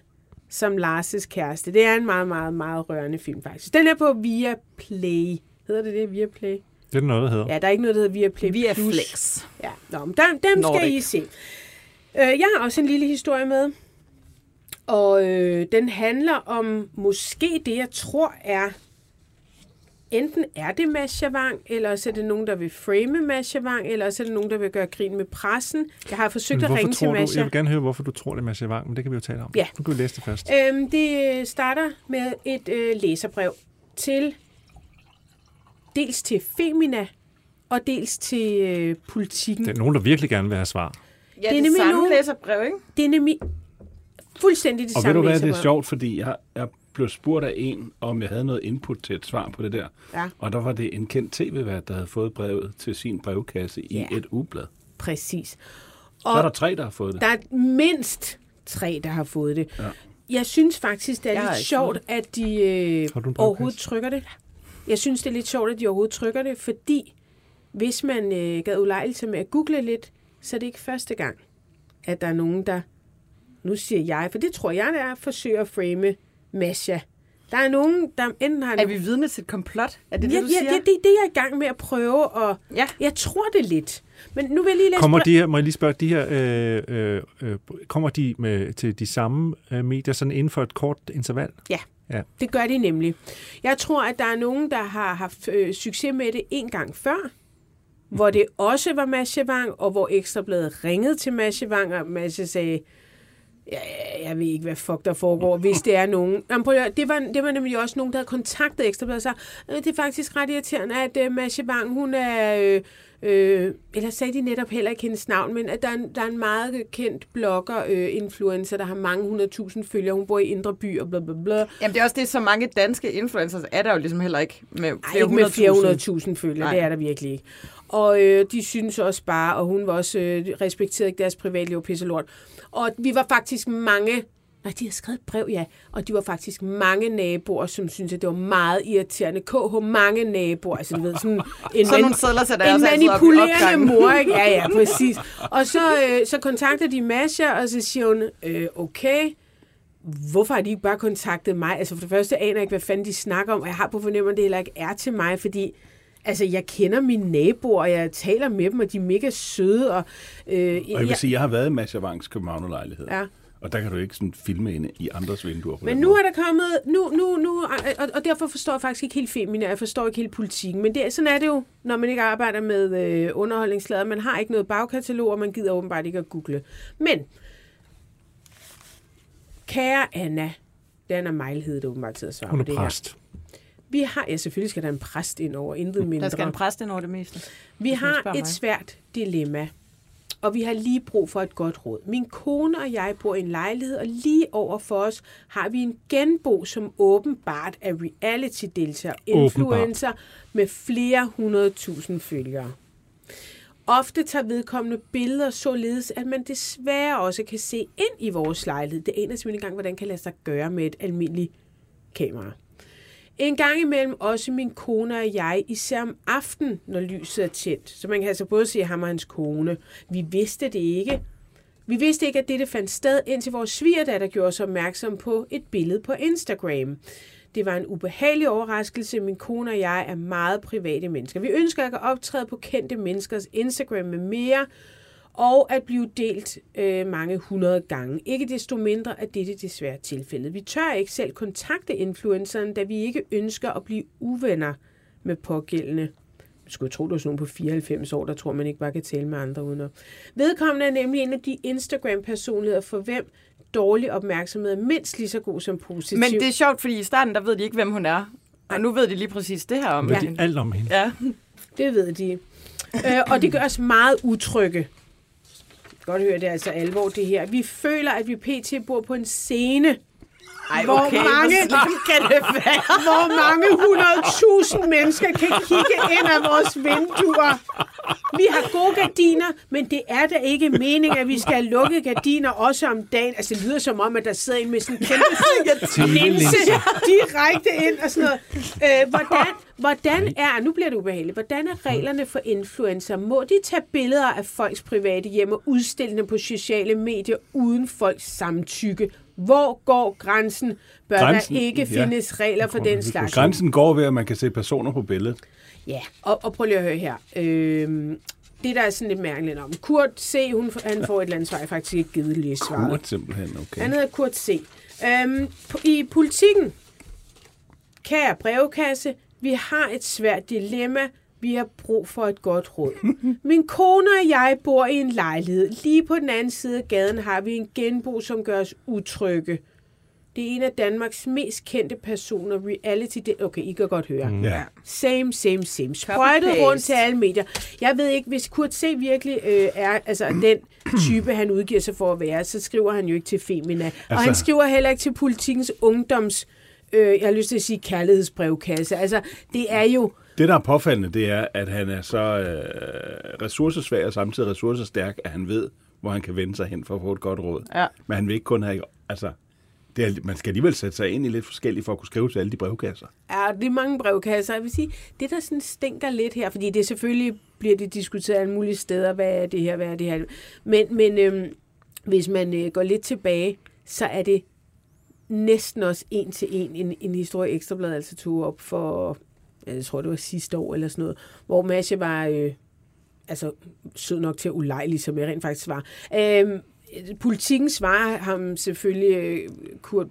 som Lars' kæreste. Det er en meget, meget, meget rørende film, faktisk. Den er på Via Play. Hedder det det, Via Play? Det er noget, der hedder. Ja, der er ikke noget, der hedder Via Play Via Plus. Flex. Ja, Nå, men dem, dem skal Nordic. I se. Øh, jeg har også en lille historie med, og øh, den handler om måske det, jeg tror er, enten er det Masha Wang, eller så er det nogen, der vil frame Masha Wang, eller så er det nogen, der vil gøre grin med pressen. Jeg har forsøgt at ringe til du, Masha. jeg vil gerne høre, hvorfor du tror, det er Masha Wang, men det kan vi jo tale om. Ja. Nu kan vi læse det først. Øhm, det starter med et øh, læserbrev til dels til Femina og dels til øh, politikken. Det er nogen, der virkelig gerne vil have svar. Ja, det er det samme nogen- læserbrev, ikke? Det er nemlig fuldstændig det Og ved samme du hvad, det er læserbrev. sjovt, fordi jeg, jeg blev spurgt af en, om jeg havde noget input til et svar på det der. Ja. Og der var det en kendt tv-vært, der havde fået brevet til sin brevkasse i Ja. et ugeblad. Præcis. Så er der tre, der har fået det. Der er mindst tre, der har fået det. Ja. Jeg synes faktisk, det er Jeg lidt sjovt, at de øh, overhovedet trykker det. Jeg synes, det er lidt sjovt, at de overhovedet trykker det, fordi hvis man øh, gad ulejlighed med at google lidt, så er det ikke første gang, at der er nogen, der, nu siger jeg, for det tror jeg, der er, forsøger at frame Masha. Der er nogen, der enten har... Er vi vidne til et komplot? Er det det, ja, du ja, siger? det, det, det er jeg i gang med at prøve, og Ja. jeg tror det lidt. Men nu vil jeg lige læse... Kommer de her, må jeg lige spørge, de her, øh, øh, øh, kommer de med, til de samme øh, medier sådan inden for et kort interval? Ja. Ja. Det gør de nemlig. Jeg tror, at der er nogen, der har haft øh, succes med det en gang før, hvor det også var Wang, og hvor Ekstrabladet ringede til Wang, og Masha sagde, ja, jeg ved ikke, hvad fuck der foregår, hvis det er nogen. Jamen, prøv at, det, var, det var nemlig også nogen, der havde kontaktet Ekstrabladet og sagde, øh, det er faktisk ret irriterende, at øh, Masha Wang, hun er... Øh, Øh, eller sagde de netop heller ikke hendes navn, men at der er en, der er en meget kendt blogger, øh, influencer, der har mange hundredtusind følgere. Hun bor i Indre By og bla bla bla. Jamen, det er også det, så mange danske influencers er der jo ligesom heller ikke med Ej, flere ikke med flere hundredtusind. hundredtusind følgere, Nej. det er der virkelig ikke. Og øh, de synes også bare, og hun var også øh, respekterede ikke deres privatliv pisse lort. Og vi var faktisk mange, nej, de har skrevet et brev, ja, og de var faktisk mange naboer, som syntes, at det var meget irriterende. KH, mange naboer, altså du ved, sådan en, Sådan nogle sedler sætter en manipulerende mor, ikke? Ja, ja, præcis. Og så, øh, så kontakter de Masha, og så siger hun, øh, okay, hvorfor har de ikke bare kontaktet mig? Altså for det første aner jeg ikke, hvad fanden de snakker om, og jeg har på fornemmelsen, at det heller ikke er til mig, fordi altså, jeg kender mine naboer, og jeg taler med dem, og de er mega søde. Og, øh, Og jeg vil sige, jeg har været i Masha Wangs Københavnerlejlighed. Ja. Og der kan du ikke sådan filme inde i andres vinduer. På Men den nu måde. er der kommet, nu, nu, nu, og, og derfor forstår jeg faktisk ikke helt femina, jeg forstår ikke helt politikken, men det, sådan er det jo, når man ikke arbejder med øh, underholdningslader. Man har ikke noget bagkatalog, og man gider åbenbart ikke at google. Men, kære Anna, det er Anna Mejl, hed det åbenbart til at svare Hun på er det præst. Vi har, ja selvfølgelig skal der en præst ind over, intet mindre. Der skal en præst ind over det meste. Vi har et mig. svært dilemma, og vi har lige brug for et godt råd. Min kone og jeg bor i en lejlighed, og lige over for os har vi en genbo, som åbenbart er reality-deltager, influencer med flere hundrede tusind følgere. Ofte tager vedkommende billeder således, at man desværre også kan se ind i vores lejlighed. Det aner simpelthen ikke engang, hvordan kan lade sig gøre med et almindeligt kamera. En gang imellem også min kone og jeg, især om aftenen, når lyset er tændt. Så man kan altså både se ham og hans kone. Vi vidste det ikke. Vi vidste ikke, at dette fandt sted, indtil vores svigerdatter gjorde os opmærksom på et billede på Instagram. Det var en ubehagelig overraskelse. Min kone og jeg er meget private mennesker. Vi ønsker ikke at optræde på kendte menneskers Instagram med mere, og at blive delt øh, mange hundrede gange. Ikke desto mindre er dette desværre tilfældet. Vi tør ikke selv kontakte influenceren, da vi ikke ønsker at blive uvenner med pågældende. Jeg skulle tro, det var sådan nogen på 94 år, der tror, man ikke bare kan tale med andre uden at... Vedkommende er nemlig en af de Instagram-personligheder, for hvem dårlig opmærksomhed er mindst lige så god som positiv. Men det er sjovt, fordi i starten, der ved de ikke, hvem hun er. Og nu ved de lige præcis det her om Ved hende. de alt om hende? Ja. Det ved de. øh, og det gør os meget utrygge. Godt høre, det er altså alvor, det her. Vi føler, at vi pt. bor på en scene, ej, hvor okay, mange, hvor slemt kan det være? hvor mange hundredtusind mennesker kan kigge ind af vores vinduer. vi har gode gardiner, men det er da ikke meningen, at vi skal have lukket gardiner også om dagen. Altså, det lyder som om, at der sidder en med sådan en kæmpe fed linse direkte ind og sådan noget. Øh, hvordan, hvordan er, nu bliver det ubehageligt, hvordan er reglerne for influencer? Må de tage billeder af folks private hjem og udstille dem på sociale medier uden folks samtykke? Hvor går grænsen? Bør Grænsen, der ikke ja. findes regler for den slags? Grænsen går ved, at man kan se personer på billedet. Ja, og, og prøv lige at høre her. Øhm, det, der er sådan lidt mærkeligt om. Kurt C., hun, han får et eller andet svar, jeg faktisk ikke givet lige svaret. Kurt simpelthen, okay. Han hedder Kurt C. Øhm, I politikken, kære brevkasse, vi har et svært dilemma. Vi har brug for et godt råd. Min kone og jeg bor i en lejlighed. Lige på den anden side af gaden har vi en genbo, som gør os utrygge. Det er en af Danmarks mest kendte personer, reality... Det, okay, I kan godt høre. Mm. Ja. Same, same, same. Sprøjtet rundt til alle medier. Jeg ved ikke, hvis Kurt C. virkelig øh, er altså, den type, han udgiver sig for at være, så skriver han jo ikke til Femina. Altså, og Altså- han skriver heller ikke til politikens ungdoms... Øh, jeg har lyst til at sige kærlighedsbrevkasse. Altså, det er jo... Det, der er påfaldende, det er, at han er så øh, ressourcesvag og samtidig ressourcestærk, at han ved, hvor han kan vende sig hen for at få et godt råd. Ja. Men han vil ikke kun have... Altså, det er, man skal alligevel sætte sig ind i lidt forskelligt for at kunne skrive til alle de brevkasser. Ja, det er mange brevkasser. Jeg vil sige, det der sådan stinker lidt her, fordi det selvfølgelig bliver det diskuteret alle mulige steder, hvad er det her, hvad er det her. Men, men øhm, hvis man øh, går lidt tilbage, så er det næsten også en til en en, en historie Ekstrabladet altså tog op for, jeg tror det var sidste år eller sådan noget, hvor Masha var øh, altså sød nok til at ulejlige, som jeg rent faktisk var. Øhm, politikken svarer ham selvfølgelig, øh, Kurt,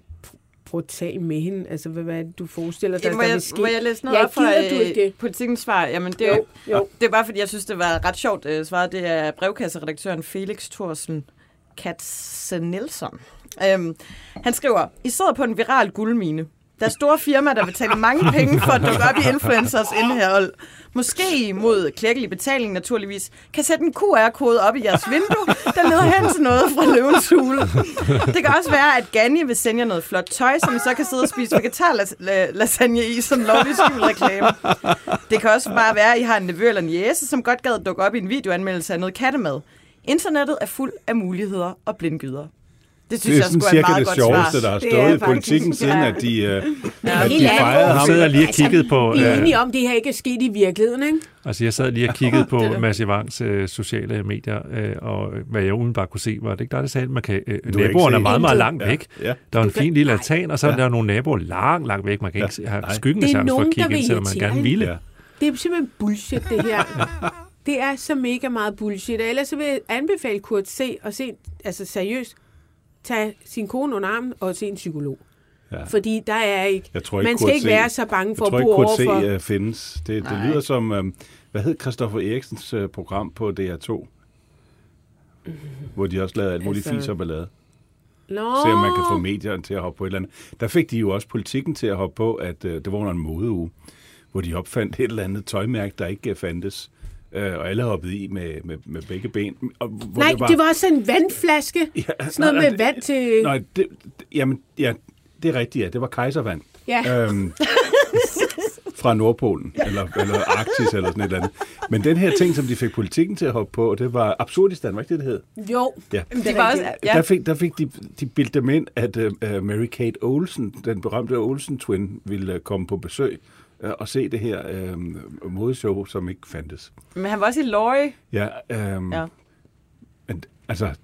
prøv at tage med hende. Altså, hvad, hvad er det, du forestiller dig, Ja, må, der jeg, vil ske? må jeg læse noget ja, op fra gider du ikke politikens svar? Jamen, det er, Jo, jo, det bare, fordi jeg synes, det var ret sjovt uh, svaret. Det er brevkasseredaktøren Felix Thorsen Katze Nielsen. Um, han skriver, I sidder på en viral guldmine. Der er store firmaer, der betaler mange penge for at dukke op i influencers indhold. Måske mod klækkelig betaling naturligvis. Kan sætte en QR-kode op i jeres vindue, der leder hen til noget fra løvens hule. Det kan også være, at Ganni vil sende jer noget flot tøj, som I så kan sidde og spise vegetar lasagne i som lovlig skjult reklame. Det kan også bare være, at I har en nevø eller en jæse, som godt gad dukke op i en videoanmeldelse af noget kattemad. Internettet er fuld af muligheder og blindgyder. Det synes det er jeg sådan er et cirka meget det sjoveste, svar. der har Det er stået i politikken, siden ja. at de, øh, at helt de fejrede Jeg ham. sidder lige og kiggede på... Vi er enige om, at det her ikke er sket i virkeligheden, ikke? Altså, jeg sad lige og kiggede på Mads Evangs øh, sociale medier, øh, og hvad jeg udenbart kunne se, var det ikke der, der sagde, at man kan, øh, naboerne er meget, meget langt Ja, væk. ja. Der er en fin lille altan, og så er Ja. der nogle naboer langt, langt væk. Man kan ikke have skyggen Det af chance for at kigge ind, vil selvom man gerne ville. Ja. Det er simpelthen bullshit, det her. Det er så mega meget bullshit. Og ellers så vil jeg anbefale Kurt se og se, altså seriøst, tage sin kone under armen og se en psykolog. Ja. Fordi der er ikke... Jeg tror ikke, man skal ikke C. være så bange for jeg tror at ikke, bo Kurt C. overfor... øh, findes. Det, det lyder som, øh, hvad hed Christoffer Eriksens øh, program på DR2? Hvor de også lavede alt muligt Altså- fis og ballade. Nå, Se om man kan få medierne til at hoppe på et eller andet. Der fik de jo også politikken til at hoppe på, at øh, det var under en modeuge, hvor de opfandt et eller andet tøjmærke, der ikke øh, fandtes. Øh, og alle hoppede i med, med, med begge ben. Og, hvor Nej, det var også en vandflaske. Ja, Sådan noget nej, med det- vand til... Nej, det, det, jamen, ja, det er rigtigt, ja. Det var kejservand. Ja. Øhm, fra Nordpolen, eller, eller Arktis, eller sådan et eller andet. Men den her ting, som de fik politikken til at hoppe på, det var Absurdistan, var ikke det, det hed? Jo, Ja. det Det var også, ja, Der fik, der fik de, de bildte dem ind, at uh, Mary Kate Olsen, den berømte Olsen-twin, ville uh, komme på besøg og se det her uh, modeshow, som ikke fandtes. men han var også i Løje. Ja, um, Ja. Men, altså,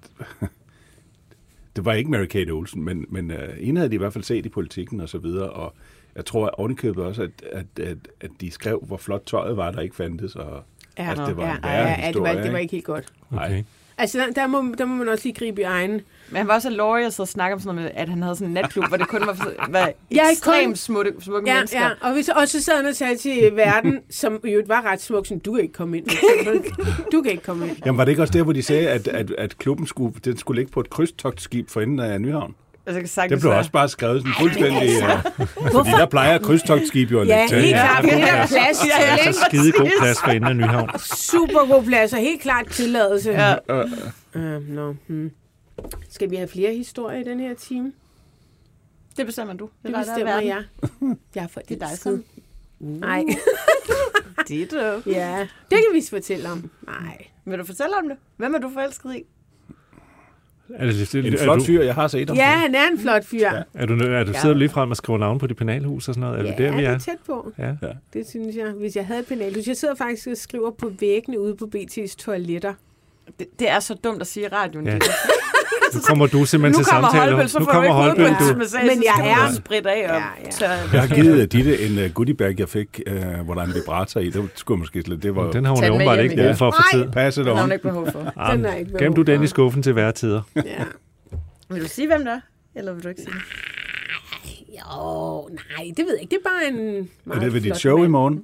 det var ikke Mary Kate Olsen, men, men uh, en havde de i hvert fald set i politikken og så videre, og jeg tror ovenikøbet også, at, at, at, at de skrev, hvor flot tøjet var, der ikke fandtes, og Ja, at det var ja, en ja, værre ja, det, var, historie, det var ikke? ikke helt godt. Okay. Altså, der, der, må, der må man også lige gribe i egen. Men han var også Løje og så snakke om sådan noget med, at han havde sådan en natklub, hvor det kun var, var Ja, ekstremt kun- smukke, smukke Ja, mennesker. ja. Og, hvis, og så sad han og sagde til verden, som jo var ret smuk, sådan, du kan ikke komme ind. Du kan ikke komme ind. Jamen var det ikke også der, hvor de sagde, at, at, at klubben skulle, den skulle ligge på et krydstogtskib for enden af Nyhavn? Altså, det kan Det sagtens blev også bare skrevet sådan fuldstændig... altså, Uh, fordi der plejer krydstogtskib jo at Ja, ligge til. helt Ja, klart. ja, Det ja. plads til. Ja, ja. ikke? Så skide god plads for enden af Nyhavn. Super god plads, og helt klart tilladelse. Ja. Uh, no. hmm. Skal vi have flere historier i den her time? Det bestemmer du. Det er der er bestemmer verden. jeg. Jeg er for Det er dig, som... Nej. Det er du. Ja, det kan vi fortælle om. Nej. Vil du fortælle om det? Hvem er du forelsket i? Er det, det, En er flot du- fyr, jeg har set ham. Ja, han er en flot fyr. Ja, Er du, er du sidder du lige frem og skriver navn på dit penalhus og sådan noget? Er det der, vi det er? er tæt på. Ja. Ja. Det synes jeg. Hvis jeg havde et penalhus. Jeg sidder faktisk og skriver på væggene ude på BT's toiletter. Det, det er så dumt at sige i radioen. Ja. Ja. Nu kommer du simpelthen Nu til kommer samtale. Holbøl, så nu får du kommer ikke Men jeg skal er- spritte af Ja, ja. Jeg har givet Ditte en uh, goodiebag, jeg fik, uh, hvor der er en vibrator i. Det skulle måske slet. Det var Den har hun den med åbenbart ikke brug for for Nej. tid. passet Det har on. hun ikke behov for. Den er ikke Gem du behov den i skuffen til hver tider. Ja. Vil du sige, hvem der er? Eller vil du ikke sige det? Jo, nej, det ved jeg ikke. Det er bare en Er det ved dit show i morgen?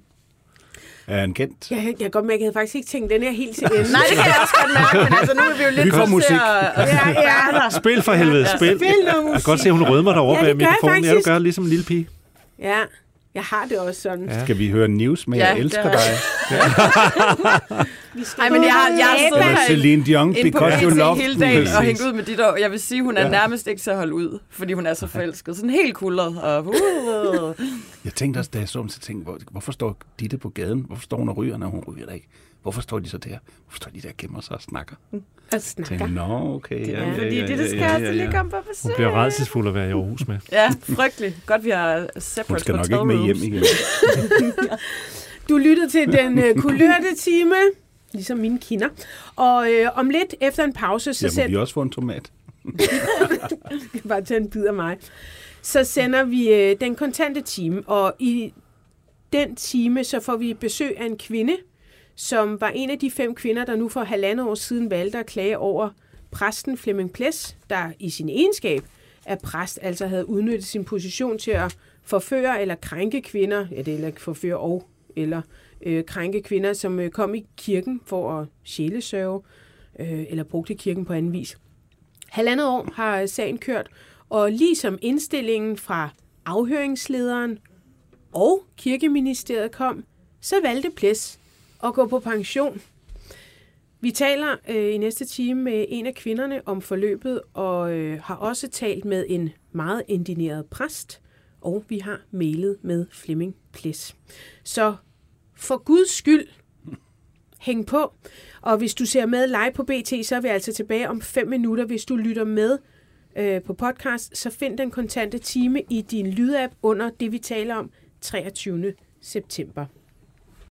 Er han kendt? Jeg, jeg kan godt mærke, at jeg havde faktisk ikke tænkt den her helt til ende. Nej, det kan jeg også godt mærke, men altså nu er vi jo lidt Vi får musik. at- at Ja, ja. der. Spil for helvede, spil. Spil noget Jeg kan godt se, at hun rødmer derovre Ja, bag mikrofonen. Ja, du gør ligesom en lille pige. Ja, jeg har det også sådan. Ja. Skal vi høre news med, Ja, jeg elsker er- dig? Vi skal Ej, men jeg har, jeg har her Celine Dion, because you love hele dagen og Præcis. hængt ud med dit og jeg vil sige, hun er Ja. nærmest ikke til at holde ud, fordi hun er så forelsket. Sådan helt kulret. Og, uh, Jeg tænkte også, da jeg så dem, så tænkte hvor, hvorfor står Ditte på gaden? Hvorfor står hun og ryger, når hun ryger der ikke? Hvorfor står de så der? Hvorfor står de der og gemmer sig og snakker? Og Jeg snakker. tænkte, nå, okay. Ja, ja, fordi ja, det, det skal ja, altså ja, lige ja. komme på besøg. Hun bliver redselsfuld at være i Aarhus med. Ja, frygteligt. Godt, vi har separate Hun skal nok ikke med hjem igen. Du lytter til den øh, kulørte time, ligesom mine kinder. Og øh, om lidt efter en pause, så Ja, må sender vi også få en tomat? bare tage en bid af mig. Så sender vi øh, den kontante time, og i den time, så får vi besøg af en kvinde, som var en af de fem kvinder, der nu for halvandet år siden valgte at klage over præsten Flemming Ples, der i sin egenskab af præst altså havde udnyttet sin position til at forføre eller krænke kvinder, ja det er eller forføre og eller øh, krænke kvinder, som øh, kom i kirken for at sjælesørge, øh, eller brugte kirken på anden vis. Halvandet år har øh, sagen kørt, og ligesom indstillingen fra afhøringslederen og kirkeministeriet kom, så valgte Ples at gå på pension. Vi taler øh, i næste time med en af kvinderne om forløbet, og øh, har også talt med en meget indineret præst, og vi har mailet med Flemming Plis. Så for Guds skyld, hæng på. Og hvis du ser med live på BT, så er vi altså tilbage om 5 minutter. Hvis du lytter med øh, på podcast, så find den kontante time i din lydapp under det, vi taler om 23. september.